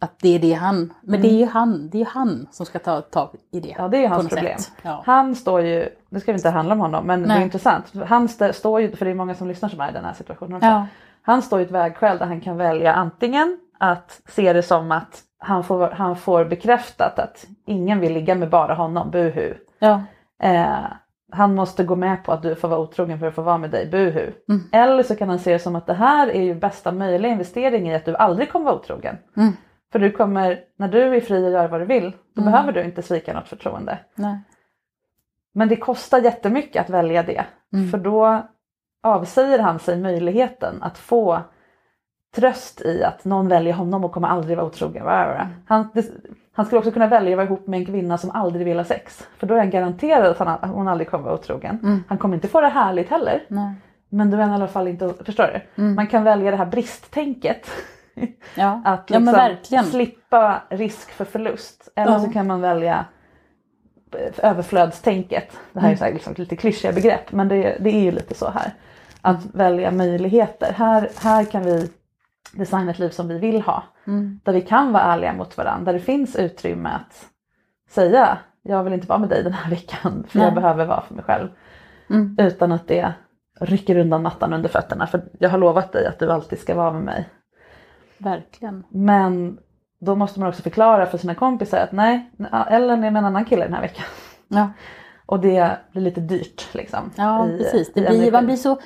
Att det är det han, men det är ju han, det är ju han som ska ta tag i det. Mm. Ja det är ju hans problem. Ja. Han står ju, det ska vi inte handla om honom men det Nej. är intressant. Han st- står ju, för det är många som lyssnar som är i den här situationen också. Ja. Han står i ett vägskäl där han kan välja antingen att se det som att han får, han får bekräftat att ingen vill ligga med bara honom, buhu. Ja. Eh, han måste gå med på att du får vara otrogen för att få vara med dig, buhu. Mm. Eller så kan han se det som att det här är ju bästa möjliga investering i att du aldrig kommer vara otrogen. Mm. För du kommer, när du är fri att göra vad du vill, då Mm. behöver du inte svika något förtroende. Nej. Men det kostar jättemycket att välja det. Mm. För då avsäger han sig möjligheten att få tröst i att någon väljer honom och kommer aldrig vara otrogen. Bla. Han, det, han skulle också kunna välja att vara ihop med en kvinna som aldrig vill ha sex. För då är han garanterad att han, att hon aldrig kommer vara otrogen. Mm. Han kommer inte få det härligt heller. Nej. Men du är i alla fall inte, förstår du? Mm. Man kan välja det här bristtänket. Ja. Att ja liksom verkligen. slippa risk för förlust. Eller Ja. så kan man välja eh, överflödstänket. Det här är Mm. så här liksom lite klyschiga begrepp men det, det är ju lite så här. Att Mm. välja möjligheter. Här, här kan vi designa ett liv som vi vill ha. Mm. Där vi kan vara ärliga mot varandra. Där det finns utrymme att säga jag vill inte vara med dig den här veckan för jag Nej. behöver vara för mig själv. Mm. Utan att det rycker undan mattan under fötterna för jag har lovat dig att du alltid ska vara med mig. Verkligen. Men då måste man också förklara för sina kompisar att nej, Ellen är med en annan kille den här veckan. Ja, Och det blir lite dyrt liksom. ja i- precis. Det blir, man blir så,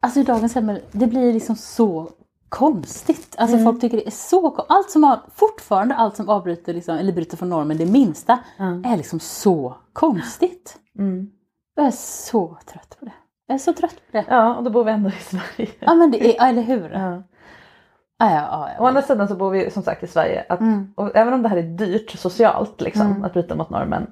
alltså i dagens samhälle, det blir liksom så konstigt. Alltså Mm. folk tycker det är så kon- Allt som har, fortfarande allt som avbryter liksom, eller bryter från normen det minsta Mm. är liksom så konstigt. Mm. Jag är så trött på det. Jag är så trött på det. Ja, och då bor vi ändå i Sverige. Ja men det är, ja, eller hur? Ja, Ja. ja, ja, Å andra sidan så bor vi som sagt i Sverige. Att, Mm. och även om det här är dyrt socialt liksom, Mm. att bryta mot normen.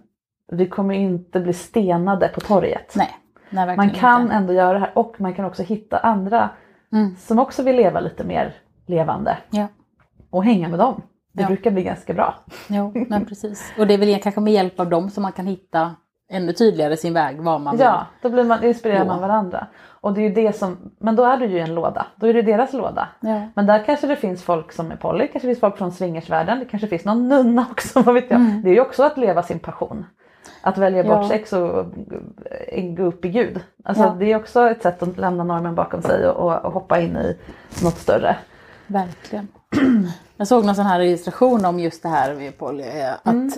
Vi kommer inte bli stenade på torget. Nej, nej man kan inte. ändå göra det här och man kan också hitta andra Mm. som också vill leva lite mer levande. Ja. Och hänga med dem. Det Ja. brukar bli ganska bra. Jo, men precis. Och det är väl kanske med hjälp av dem som man kan hitta ännu tydligare sin väg, vad man vill. Ja, då blir man, inspirerar man varandra. Och det är det som, men då är du ju en låda. Då är det deras låda. Ja. Men där kanske det finns folk som är poly, kanske finns folk från swingersvärlden, det kanske finns någon nunna också, vad vet jag. Mm. Det är ju också att leva sin passion. Att välja bort Ja. sex och eh, gå upp i Gud. Alltså Ja. det är också ett sätt att lämna normen bakom sig och, och, hoppa in i något större. Verkligen. Jag såg någon sån här illustration om just det här med poly. eh, Att, Mm.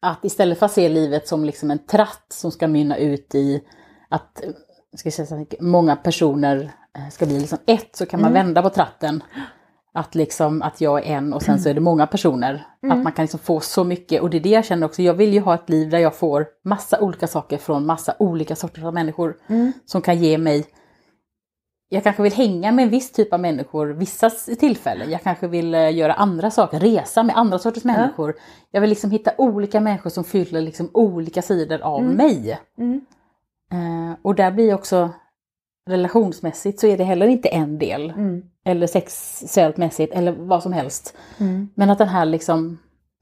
att istället för att se livet som liksom en tratt som ska mynna ut i att eh, ska säga så här, många personer eh, ska bli liksom ett så kan man Mm. vända på tratten. Att, liksom, att jag är en och sen så är det många personer. Mm. Att man kan liksom få så mycket och det är det jag känner också. Jag vill ju ha ett liv där jag får massa olika saker från massa olika sorters av människor. Mm. Som kan ge mig jag kanske vill hänga med en viss typ av människor vissa tillfällen. Jag kanske vill eh, göra andra saker, resa med andra sorters människor. Jag vill liksom hitta olika människor som fyller liksom olika sidor av mig. Mm. Eh, och där blir också relationsmässigt så är det heller inte en del. Eller sexuellt mässigt eller vad som helst. Mm. Men att den här liksom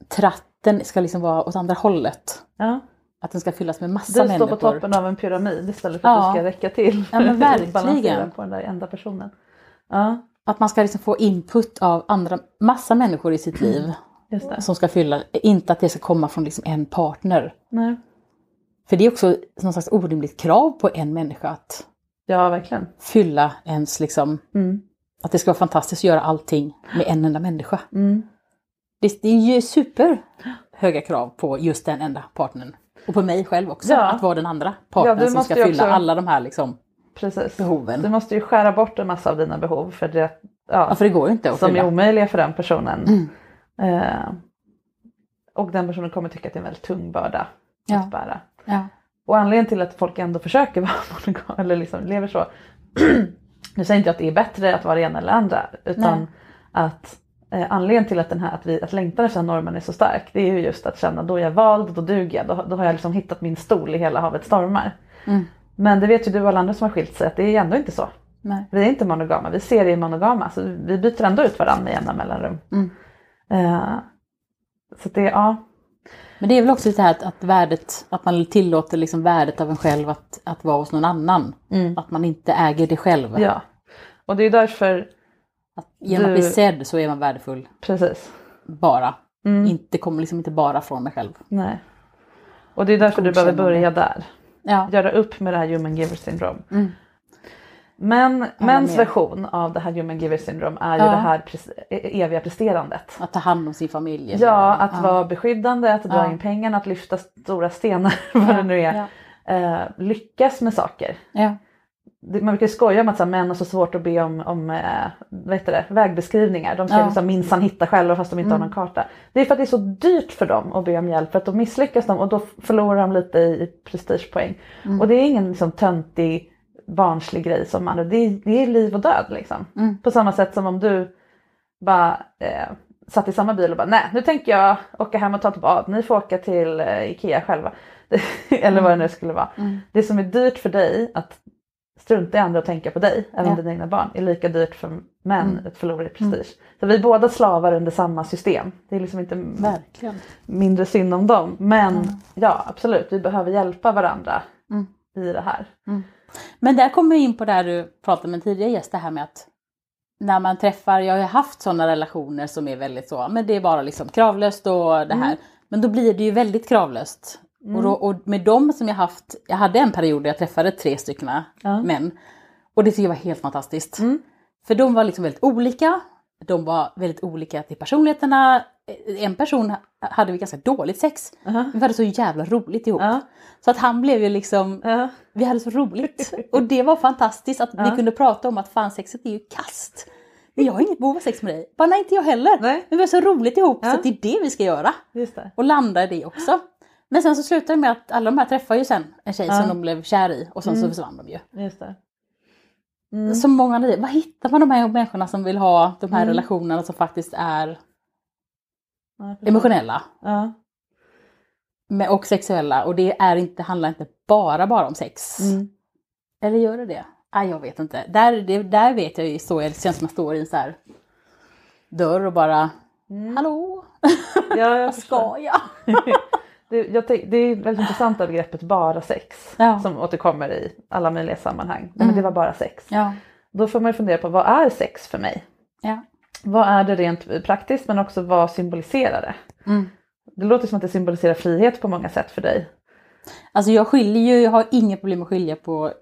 tratten ska liksom vara åt andra hållet. Ja. Att den ska fyllas med massa Du står människor. på toppen av en pyramid istället för att Ja. du ska räcka till. Ja, men verkligen. På den där enda personen. Ja, Att man ska liksom få input av andra, massa människor i sitt liv. det. som ska fylla, inte att det ska komma från liksom en partner. Nej. För det är också någon slags orimligt krav på en människa att Ja, verkligen. fylla ens liksom, Mm. Att det ska vara fantastiskt att göra allting med en enda människa. Mm. Det, det är ju super höga krav på just den enda partnern. Och på mig själv också, Ja. att vara den andra partnern Ja, som ska fylla också- alla de här liksom, Precis. behoven. Du måste ju skära bort en massa av dina behov för det, ja, Ja, för det går inte att som är fylla. omöjliga för den personen. Mm. Eh, och den personen kommer tycka att det är en väldigt tung börda Ja. att bära. Ja. Och anledningen till att folk ändå försöker vara monogama eller liksom lever så. nu säger inte jag att det är bättre att vara det ena eller andra utan Nej. att eh, anledningen till att, den här, att, vi, att längtan efter normen är så stark det är ju just att känna då är jag vald, då duger jag, då, då har jag liksom hittat min stol i hela havet stormar. Mm. Men det vet ju du och alla andra som har skilt sig att det är ändå inte så. Nej. Vi är inte monogama, vi ser det i monogama så vi byter ändå ut varandra med jämna mellanrum. Mm. Eh, så det, ja. Men det är väl också det här att, att värdet, att man tillåter liksom värdet av en själv att, att vara hos någon annan. Att man inte äger det själv. ja. Och det är därför, Att, genom att Du- bli sedd så är man värdefull. precis. bara. Mm. Inte, kommer liksom inte bara från mig själv. Nej. Och det är därför du behöver börja där. Ja. Göra upp med det här human giver syndrome. Mm. Men mäns med. version av det här human giver syndrome är ju Ja. det här pres- e- eviga presterandet. Att ta hand om sin familj. Ja, att Ja. vara beskyddande, att dra Ja. in pengarna, att lyfta stora stenar, vad det nu är. Ja. Eh, lyckas med saker. Ja. Man brukar ju skoja om att så här, män har så svårt att be om, om eh, det, vägbeskrivningar. De ska Ja. liksom minsann hitta själva fast de inte har Mm. någon karta. Det är för att det är så dyrt för dem att be om hjälp för att då misslyckas de och då förlorar de lite i, i prestigepoäng. Mm. Och det är ingen liksom, töntig barnslig grej som man, det är, det är liv och död liksom. Mm. På samma sätt som om du bara eh, satt i samma bil och bara nej nu tänker jag åka hem och ta ett bad, ni får åka till eh, Ikea själva. Eller vad det nu skulle vara. Mm. Det som är dyrt för dig att strunta i andra och tänka på dig, även Ja. dina egna barn, är lika dyrt för män Mm. att förlora i prestige. Så vi är båda slavar under samma system. Det är liksom inte Verkligen. mindre synd om dem. Men Mm. ja absolut, vi behöver hjälpa varandra Mm. i det här. Men där kommer jag in på det här du pratade med tidigare gäst, det här med att när man träffar, jag har ju haft sådana relationer som är väldigt så, men det är bara liksom kravlöst och det här. Men då blir det ju väldigt kravlöst. Och, då, och med dem som jag haft, jag hade en period där jag träffade tre stycken Ja. män. Och det tycker jag var helt fantastiskt. Mm. För de var liksom väldigt olika. De var väldigt olika till personligheterna. En person hade vi ganska dåligt sex. Aha. Vi hade så jävla roligt ihop. Ja. Så att han blev ju liksom Ja. vi hade så roligt. Och det var fantastiskt att vi Ja. kunde prata om att fan sexet är ju kast. Men jag har inget behov av sex med dig. Bara nej inte jag heller. Nej. Men vi har så roligt ihop så att det är det vi ska göra. Och landa i det också. Men sen så slutade det med att alla de här träffade ju sen en tjej som de blev kär i och sen Mm. så försvann de ju. Just det. Mm. Som många andra, vad hittar man de här människorna som vill ha de här Mm. relationerna som faktiskt är Ja, jag emotionella Ja. med- och sexuella och det är inte, handlar inte bara bara om sex. Mm. Eller gör det det? Nej, jag vet inte. Där, det, där vet jag ju så, det känns som att man står i en så här dörr och bara Hallå? Ja, jag Vad ska jag? Det, tänk, det är väldigt intressant av begreppet bara sex. Ja. Som återkommer i alla möjliga sammanhang. Nej, men Mm. det var bara sex. Ja. Då får man ju fundera på vad är sex för mig? Ja. Vad är det rent praktiskt men också vad symboliserar det? Mm. Det låter som att det symboliserar frihet på många sätt för dig. Alltså jag skiljer ju, jag har inga problem att skilja på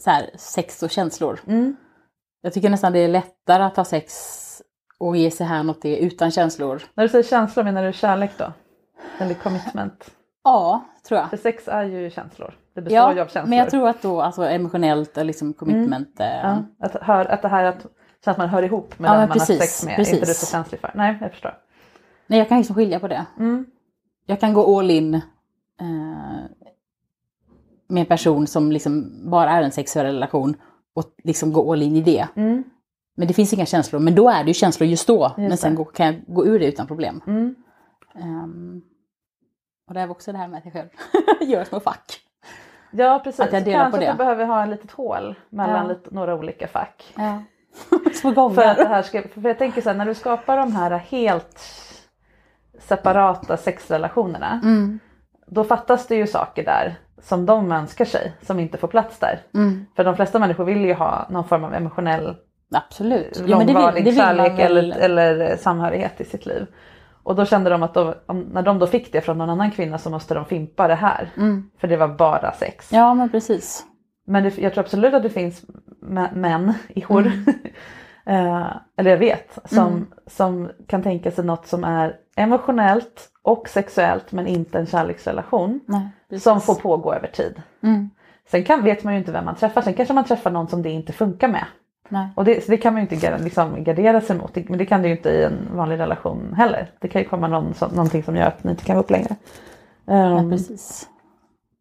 så här, sex och känslor. Mm. Jag tycker nästan det är lättare att ha sex och ge sig hän åt det utan känslor. När du säger känslor menar du kärlek då? Eller commitment? Ja, tror jag. För sex är ju känslor. Det består ju Ja, av känslor. men jag tror att då alltså emotionellt, eller liksom commitment. eh, Ja, att, hör, att det här att, så att man hör ihop med Ja, den man har precis, sex med. precis. Inte du så känslig för. Nej, jag förstår. Nej, jag kan liksom skilja på det. Mm. Jag kan gå all in eh, med en person som liksom bara är en sexuell relation och liksom gå all in i det. Mm. Men det finns inga känslor, men då är det ju känslor just då. men sen det. gå, kan jag gå ur det utan problem. Mm. Ehm, och det är också det här med att jag själv gör små fack. Ja precis. Att jag delar Kanske på det. att du behöver ha ett litet hål mellan Ja. lite, några olika fack. Ja. små gånger. För att det här ska, för jag tänker så här, när du skapar de här helt separata sexrelationerna. Mm, Då fattas det ju saker där som de önskar sig som inte får plats där. mm, För de flesta människor vill ju ha någon form av emotionell absolut. Ja, men det vill, långvarig det vill kärlek eller, eller samhörighet i sitt liv. Och då kände de att om, när de då fick det från någon annan kvinna så måste de fimpa det här. Mm. För det var bara sex. Ja, men precis. Men det, jag tror absolut att det finns mä- män, ihor, eh, eller jag vet, som, Mm. som kan tänka sig något som är emotionellt och sexuellt men inte en kärleksrelation. Nej. Som får pågå över tid. Mm. Sen kan, vet man ju inte vem man träffar, sen kanske man träffar någon som det inte funkar med. Nej. Och det, så det kan man ju inte liksom gardera sig mot, men det kan det ju inte i en vanlig relation heller. Det kan ju komma någon som, någonting som gör att ni inte kan vara ihop längre. Ja, Um, precis.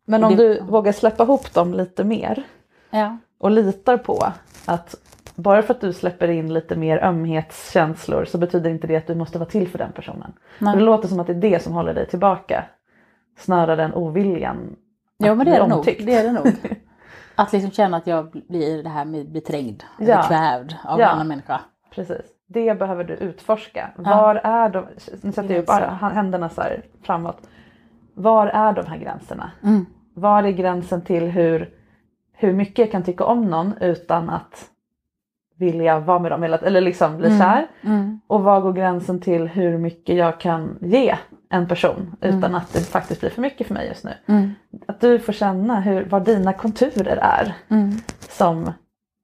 men om det- du vågar släppa ihop dem lite mer Ja. och litar på att bara för att du släpper in lite mer ömhetskänslor så betyder inte det att du måste vara till för den personen. Det låter som att det är det som håller dig tillbaka snarare än oviljan Ja att men det är det nog. Det är det nog. Att liksom känna att jag blir det här med beträngd, Ja. kvävd av Ja. en annan människa. Precis. Det behöver du utforska. Var är de, nu sätter jag upp händerna så framåt. Var är de här gränserna? Mm. Var är gränsen till hur, hur mycket jag kan tycka om någon utan att vilja vara med dem eller, eller liksom bli Mm. kär. Mm. Och var går gränsen till hur mycket jag kan ge en person utan Mm. att det faktiskt blir för mycket för mig just nu. Att du får känna hur, vad dina konturer är Mm. som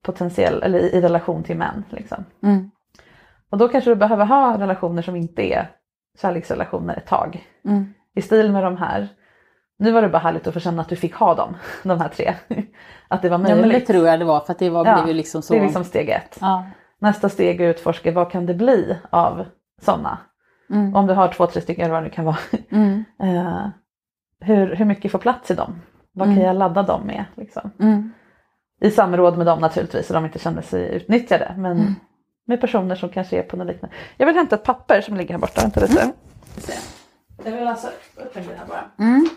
potentiell eller i, i relation till män. Liksom. Mm. Och då kanske du behöver ha relationer som inte är kärleksrelationer ett tag. Mm. I stil med de här. Nu var det bara härligt att få känna att du fick ha dem, de här tre. Att det var Ja möjligt. men det tror jag det var för att det var, Ja, blev ju liksom så. Det är liksom steg ett. ja. Nästa steg är att utforska vad kan det bli av sådana. Mm. Om du har två, tre stycken eller vad det nu kan vara. Mm. Eh, hur, hur mycket får plats i dem? Vad kan Mm. jag ladda dem med? Liksom? Mm. I samråd med dem naturligtvis så de inte känner sig utnyttjade. Men Mm. med personer som kanske är på något liknande. Jag vill hämta ett papper som ligger här borta. Vänta lite. Jag vill läsa upp en grej här bara. Mm.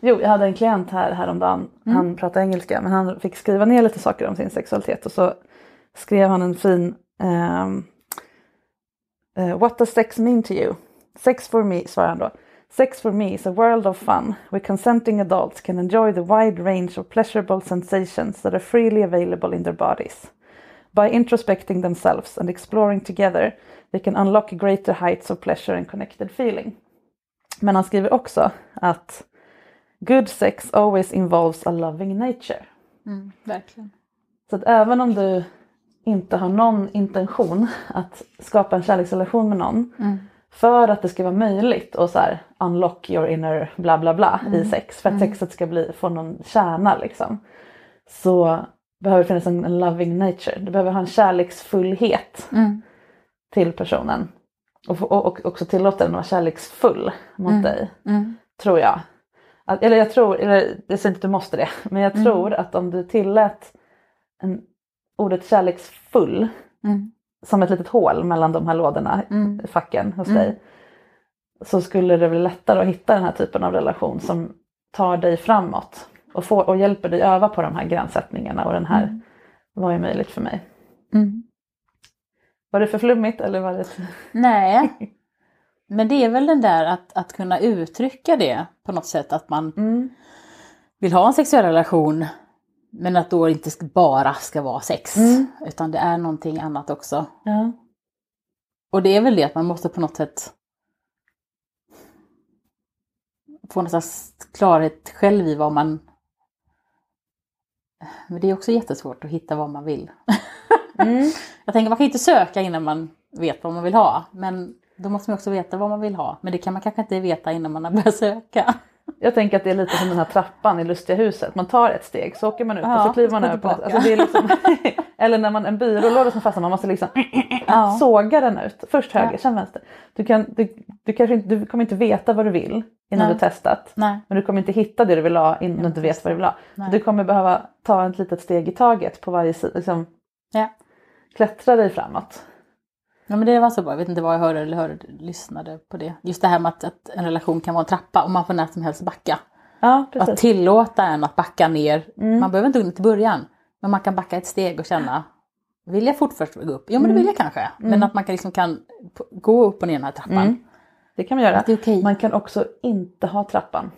Jo, jag hade en klient här häromdagen. Han pratar engelska men han fick skriva ner lite saker om sin sexualitet och så skrev han en fin ehm, eh, What does sex mean to you? Sex for me, svarar han då. Sex for me is a world of fun where consenting adults can enjoy the wide range of pleasurable sensations that are freely available in their bodies. By introspecting themselves and exploring together they can unlock greater heights of pleasure and connected feeling. Men han skriver också att Good sex always involves a loving nature. Mm. Verkligen. Så att även om du inte har någon intention att skapa en kärleksrelation med någon Mm. för att det ska vara möjligt och så här unlock your inner bla bla bla i sex för att sexet ska bli, få någon kärna liksom. Så behöver det finnas en, en loving nature. Du behöver ha en kärleksfullhet Mm. till personen. Och, och, och också tillåta den att vara kärleksfull mot dig. Mm. Tror jag. Att, eller jag tror, eller jag säger inte att du måste det, men jag Mm. tror att om du tillät en, ordet kärleksfull Mm. som ett litet hål mellan de här lådorna, Mm. facken hos Mm. dig. Så skulle det bli lättare att hitta den här typen av relation som tar dig framåt och, får, och hjälper dig öva på de här gränssättningarna och den här, Mm. vad är möjligt för mig? Mm. Var det för flummigt eller var det... Nej. Men det är väl den där att, att kunna uttrycka det på något sätt att man Mm. vill ha en sexuell relation men att då inte bara ska vara sex Mm. utan det är någonting annat också. Ja. Och det är väl det att man måste på något sätt få någon slags klarhet själv i vad man... Men det är också jättesvårt att hitta vad man vill. Mm. Jag tänker man kan inte söka innan man vet vad man vill ha. Men då måste man också veta vad man vill ha. Men det kan man kanske inte veta innan man har börjat söka. Jag tänker att det är lite som den här trappan i Lustiga huset. Man tar ett steg så åker man ut och Ja, så kliver man över alltså det är liksom, Eller när man en byrålåda som fastnar, man måste liksom Ja. såga den ut. Först höger, Ja. sen vänster. Du, kan, du, du, kanske inte, du kommer inte veta vad du vill innan Nej. du testat. Nej. Men du kommer inte hitta det du vill ha innan du inte vet vad du vill ha. Du kommer behöva ta ett litet steg i taget på varje sida. Liksom, Ja. klättra dig framåt. Ja men det var så bra, jag vet inte vad jag hörde eller hörde, lyssnade på det. Just det här med att, att en relation kan vara en trappa och man får när som helst backa. Ja, Att precis. tillåta en att backa ner. Mm. Man behöver inte gå in till början. Men man kan backa ett steg och känna, vill jag fortfarande gå upp? Jo men Mm. det vill jag kanske. Men att man kan, liksom kan gå upp och ner den här trappan. Mm. Det kan man göra. Att okej. Man kan också inte ha trappan.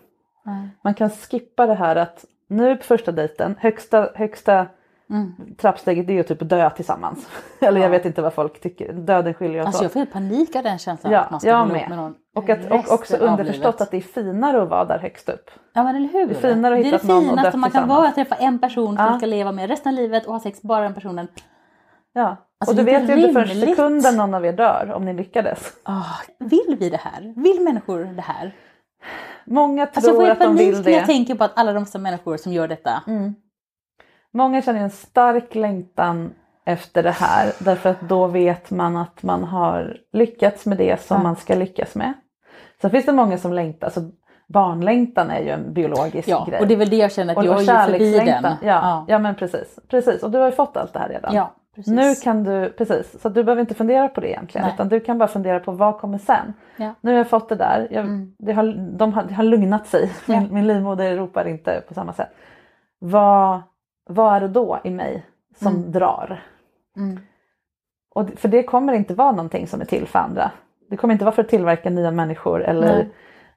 Man kan skippa det här att nu på första dejten, högsta, högsta Mm. trappsteget det är ju typ att dö tillsammans. Eller jag Ja. vet inte vad folk tycker, döden skiljer oss Alltså jag åt. får panik av den känslan Ja, att man ska jag hålla med. med någon Och, att, och också underförstått att det är finare att vara där högst upp. Ja men eller hur? Det är finare att det är hitta det någon och finaste man kan vara, att träffa en person som Ja. ska leva med resten av livet och ha sex bara den personen. Ja. Alltså, och du det är vet ju inte förrän sekunden någon av er dör om ni lyckades. Ah, vill vi det här? Vill människor det här? Många Alltså jag får tror helt att de vill panik när jag det. tänker på att alla de människor som gör detta. Mm. Många känner en stark längtan efter det här därför att då vet man att man har lyckats med det som Ja. man ska lyckas med. Sen finns det många som längtar, alltså barnlängtan är ju en biologisk Ja, grej. och det är väl det jag känner att Och- jag och är förbi den. kärlekslängtan. Ja, ja. men precis. precis. Och du har ju fått allt det här redan. ja precis. Nu kan du, precis, så du behöver inte fundera på det egentligen Nej. utan du kan bara fundera på vad kommer sen. Ja. Nu har jag fått det där, jag, Mm. det, har, de har, det har lugnat sig, min, Ja. min livmoder ropar inte på samma sätt. Vad, vad är det då i mig som Mm. drar? Mm. Och, för det kommer inte vara någonting som är till för andra. Det kommer inte vara för att tillverka nya människor eller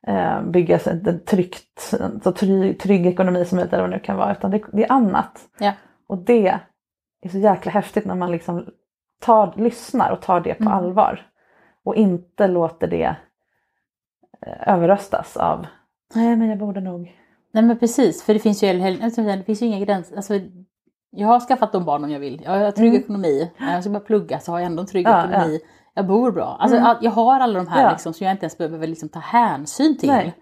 eh, bygga en tryggt, en så trygg, trygg ekonomi som möjligt eller vad det nu kan vara. Utan det, det är annat. Ja. Och det är så jäkla häftigt när man liksom tar, lyssnar och tar det på Mm. allvar. Och inte låter det eh, överröstas av nej men jag borde nog. Nej men precis, för det finns ju, heller- det finns ju inga gränser. Alltså, jag har skaffat de barn om jag vill. Jag har trygg Mm. ekonomi. När jag ska börja plugga så har jag ändå en trygg Ja, ekonomi. Jag bor bra. Alltså, Mm. Jag har alla de här Ja. liksom, som jag inte ens behöver liksom, ta hänsyn till. Nej.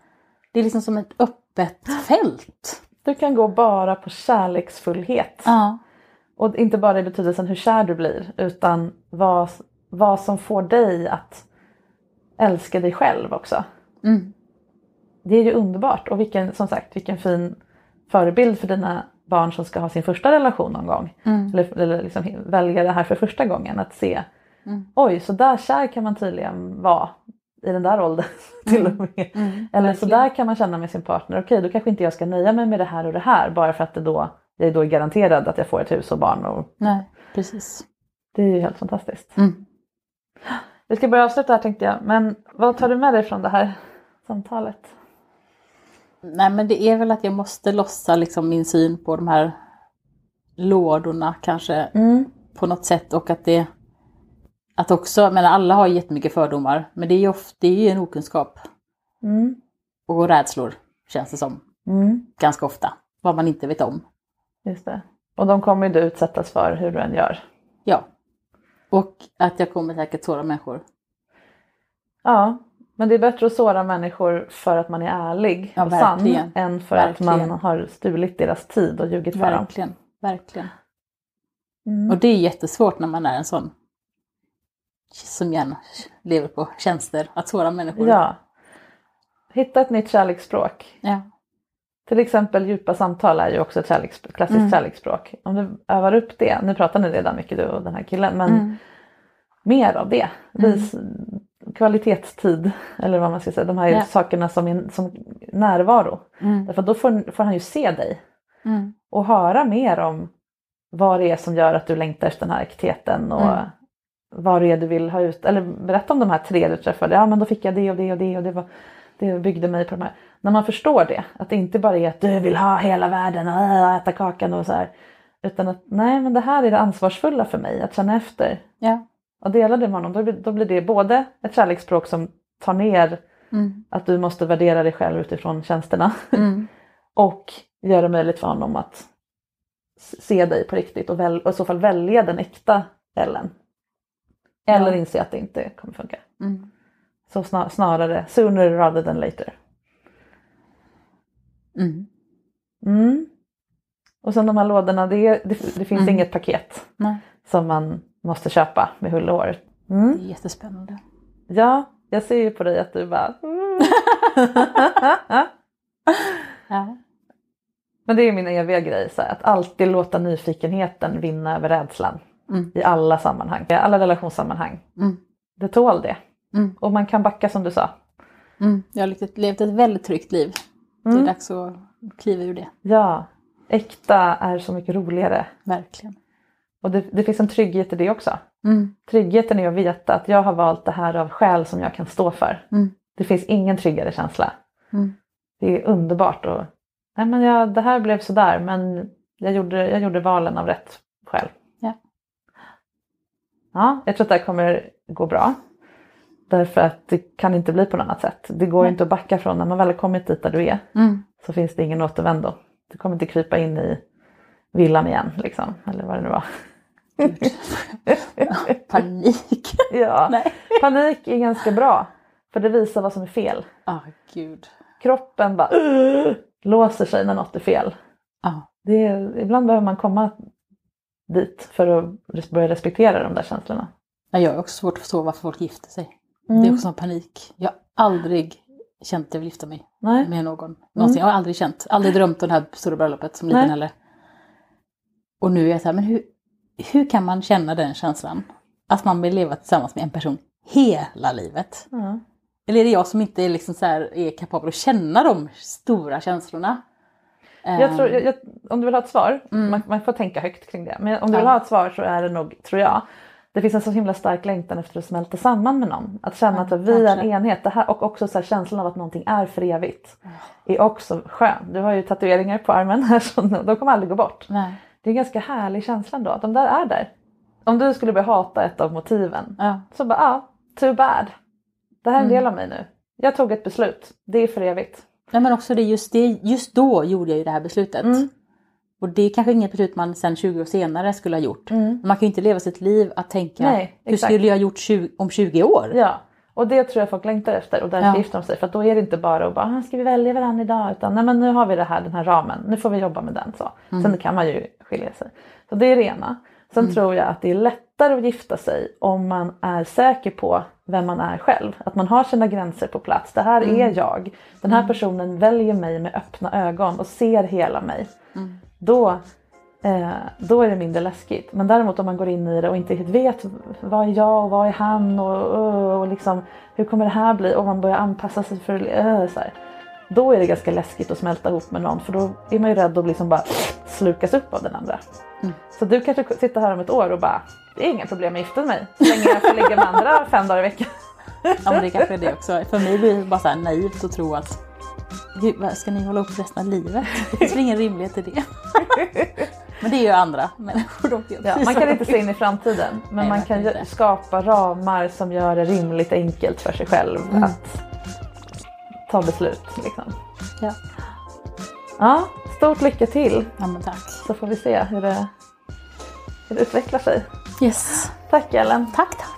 Det är liksom som ett öppet fält. Du kan gå bara på kärleksfullhet. Ja. Och inte bara i betydelsen hur kär du blir utan vad, vad som får dig att älska dig själv också. Mm. Det är ju underbart och vilken, som sagt, vilken fin förebild för dina barn som ska ha sin första relation någon gång. Mm. Eller, eller liksom välja det här för första gången. Att se, Mm. oj så där kär kan man tydligen vara i den där åldern till och med. Mm. Eller så där kan man känna med sin partner. Okej då kanske inte jag ska nöja mig med det här och det här bara för att det då, jag är då garanterad att jag får ett hus och barn. Och, Nej, precis. det är ju helt fantastiskt. Mm. Vi ska börja avsluta här tänkte jag. Men vad tar du med dig från det här samtalet? Nej men det är väl att jag måste lossa liksom min syn på de här lådorna kanske Mm. på något sätt och att det att också, men alla har jättemycket fördomar men det är ju ofta, det är ju en okunskap Mm. och rädslor känns det som Mm. ganska ofta. Vad man inte vet om. Just det. Och de kommer ju du utsättas för hur du än gör. Ja. Och att jag kommer säkert såra människor. Ja, men det är bättre att såra människor för att man är ärlig Ja, och sann än för att Verkligen. man har stulit deras tid och ljugit för dem. Verkligen, verkligen. Mm. Och det är jättesvårt när man är en sån som gärna lever på tjänster, att såra människor. Ja. Hitta ett nytt kärleksspråk. ja. Till exempel djupa samtal är ju också ett kärleks, klassiskt Mm. kärleksspråk. Om du övar upp det, nu pratar ni redan mycket du och den här killen, men Mm. Mer av det. Vis, kvalitetstid eller vad man ska säga, de här Ja. sakerna som, är, som närvaro. Mm. Därför då får, får han ju se dig Mm. och höra mer om vad det är som gör att du längtar efter den här äktheten och Mm. vad det är du vill ha ut. Eller berätta om de här tre du träffade. Ja men då fick jag det och det och det och det, var, det byggde mig på de här. När man förstår det, att det inte bara är att du vill ha hela världen och äh, äta kakan och så här. Utan att nej men det här är det ansvarsfulla för mig, att känna efter. Ja. Och dela det med honom, då blir, då blir det både ett kärleksspråk som tar ner Mm. att du måste värdera dig själv utifrån tjänsterna. Mm. och göra det möjligt för honom att se dig på riktigt och, väl, och i så fall välja den äkta Ellen. Eller Ja. inse att det inte kommer funka. Mm. Så snar, snarare sooner rather than later. Mm. Mm. Och sen de här lådorna, det, det, det finns Mm. inget paket Nej, som man måste köpa med hull och hår. det Mm. är jättespännande. Ja, jag ser ju på dig att du bara... Mm. Ja. Men det är min eviga grej, så här, att alltid låta nyfikenheten vinna över rädslan. Mm. I alla sammanhang, i alla relationssammanhang. Mm. Det tål det. Mm. Och man kan backa som du sa. Mm. Jag har levt- ett väldigt tryggt liv. Det Mm. är dags att kliva ur det. Ja, äkta är så mycket roligare. Verkligen. Och det, det finns en trygghet i det också. Mm. Tryggheten är att veta att jag har valt det här av skäl som jag kan stå för. Mm. Det finns ingen tryggare känsla. Mm. Det är underbart och nej men jag, det här blev sådär men jag gjorde, jag gjorde valen av rätt skäl. Ja. Ja, jag tror att det här kommer gå bra. Därför att det kan inte bli på något annat sätt. Det går Nej. inte att backa från när man väl har kommit dit där du är. Mm. så finns det ingen återvändo. Du kommer inte krypa in i villan igen liksom, eller vad det nu var. Panik. ja. Nej. Panik är ganska bra, för det visar vad som är fel. Ah, gud. Kroppen bara låser sig när något är fel. Ah. Det är, ibland behöver man komma dit för att börja respektera de där känslorna. Ja, Jag har också svårt att förstå varför folk gifter sig. Mm. Det är också en panik. Jag har aldrig känt att jag vill gifta mig Nej. med någon. Någonsin. Jag har aldrig känt, aldrig drömt om det här stora bröllopet som liten heller. Och nu är jag så här, men hur, hur kan man känna den känslan? Att man vill leva tillsammans med en person hela livet. Ja. Eller är det jag som inte är, liksom så här, är kapabel att känna de stora känslorna? Jag tror, Ehm, jag, jag, om du vill ha ett svar, Mm. man, man får tänka högt kring det, men om du vill ha ett svar så är det nog, tror jag, det finns en så himla stark längtan efter att smälta samman med någon. Att känna att vi är en enhet. Det här, och också så känslan av att någonting är för evigt. Är också skön. Du har ju tatueringar på armen här så de kommer aldrig gå bort. Nej. Det är en ganska härlig känsla ändå. Att de där är där. Om du skulle börja hata ett av motiven. Ja. Så bara, ja, too bad. Det här är en Mm. del av mig nu. Jag tog ett beslut. Det är för evigt. Nej men också det just, det, just då gjorde jag ju det här beslutet. Mm. Och det är kanske inget beslut man sen 20 år senare skulle ha gjort. Man kan ju inte leva sitt liv att tänka Mm. Nej, hur skulle jag ha gjort 20, om 20 år? Ja, och det tror jag folk längtar efter och därför Ja. gifter de sig. För då är det inte bara att bara, "Ah, ska vi välja varandra idag? Utan nej men nu har vi det här, den här ramen, nu får vi jobba med den. Så. Sen kan man ju skilja sig. Så det är det ena. Sen tror jag att det är lättare att gifta sig om man är säker på vem man är själv. Att man har sina gränser på plats. Det här är jag. Den här personen väljer mig med öppna ögon och ser hela mig. Då Eh, då är det mindre läskigt. Men däremot om man går in i det och inte riktigt vet vad är jag och vad är han och, och, liksom, hur kommer det här bli och man börjar anpassa sig för uh, så här. Då är det ganska läskigt att smälta ihop med någon för då är man ju rädd att liksom bara slukas upp av den andra. Så du kanske sitter här om ett år och bara det är inga problem att gifta mig så länge jag får ligga med andra fem dagar i veckan. Ja men det kanske är det också. För mig blir det bara så här naivt att tro att vad ska ni hålla upp resten av livet? Det finns väl ingen rimlighet i det. Men det gör ju andra människor. Ja, man kan inte se in i framtiden men Nej, man kan inte. skapa ramar som gör det rimligt enkelt för sig själv Mm. att ta beslut. Liksom. Ja. Ja, stort lycka till ja men tack. så får vi se hur det, hur det utvecklar sig. Yes. Tack Ellen. Tack tack.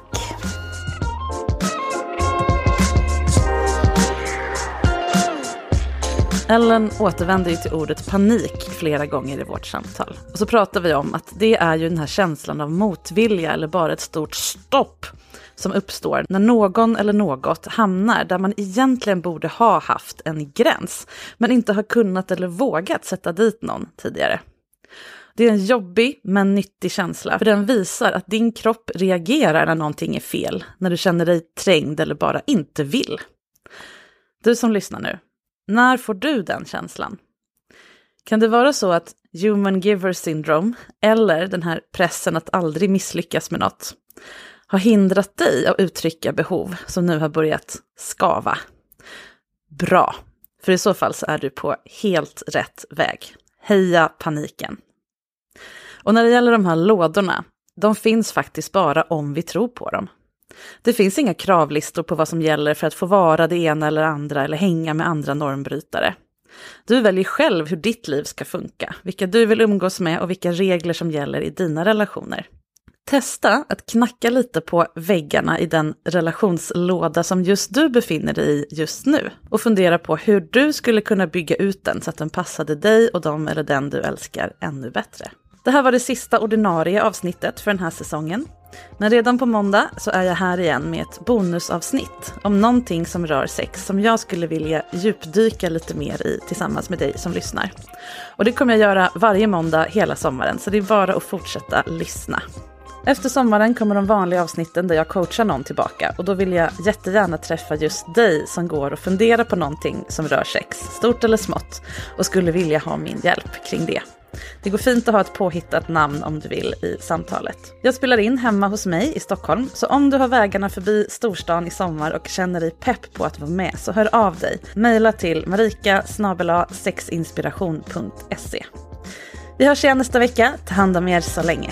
Ellen återvänder ju till ordet panik flera gånger i vårt samtal. Och så pratar vi om att det är ju den här känslan av motvilja eller bara ett stort stopp som uppstår när någon eller något hamnar där man egentligen borde ha haft en gräns, men inte har kunnat eller vågat sätta dit någon tidigare. Det är en jobbig men nyttig känsla, för den visar att din kropp reagerar när någonting är fel, när du känner dig trängd eller bara inte vill. Du som lyssnar nu, när får du den känslan? Kan det vara så att human giver syndrome, eller den här pressen att aldrig misslyckas med något, har hindrat dig att uttrycka behov som nu har börjat skava? Bra, för i så fall så är du på helt rätt väg. Heja paniken! Och när det gäller de här lådorna, de finns faktiskt bara om vi tror på dem. Det finns inga kravlistor på vad som gäller för att få vara det ena eller andra eller hänga med andra normbrytare. Du väljer själv hur ditt liv ska funka, vilka du vill umgås med och vilka regler som gäller i dina relationer. Testa att knacka lite på väggarna i den relationslåda som just du befinner dig i just nu och fundera på hur du skulle kunna bygga ut den så att den passade dig och dem eller den du älskar ännu bättre. Det här var det sista ordinarie avsnittet för den här säsongen. Men redan på måndag så är jag här igen med ett bonusavsnitt om någonting som rör sex som jag skulle vilja djupdyka lite mer i tillsammans med dig som lyssnar. Och det kommer jag göra varje måndag hela sommaren så det är bara att fortsätta lyssna. Efter sommaren kommer de vanliga avsnitten där jag coachar någon tillbaka och då vill jag jättegärna träffa just dig som går och funderar på någonting som rör sex, stort eller smått, och skulle vilja ha min hjälp kring det. Det går fint att ha ett påhittat namn om du vill i samtalet. Jag spelar in hemma hos mig i Stockholm, så om du har vägarna förbi storstan i sommar och känner dig pepp på att vara med så hör av dig. Maila till marika sexinspiration.se. Vi hörs igen nästa vecka. Ta hand om er så länge.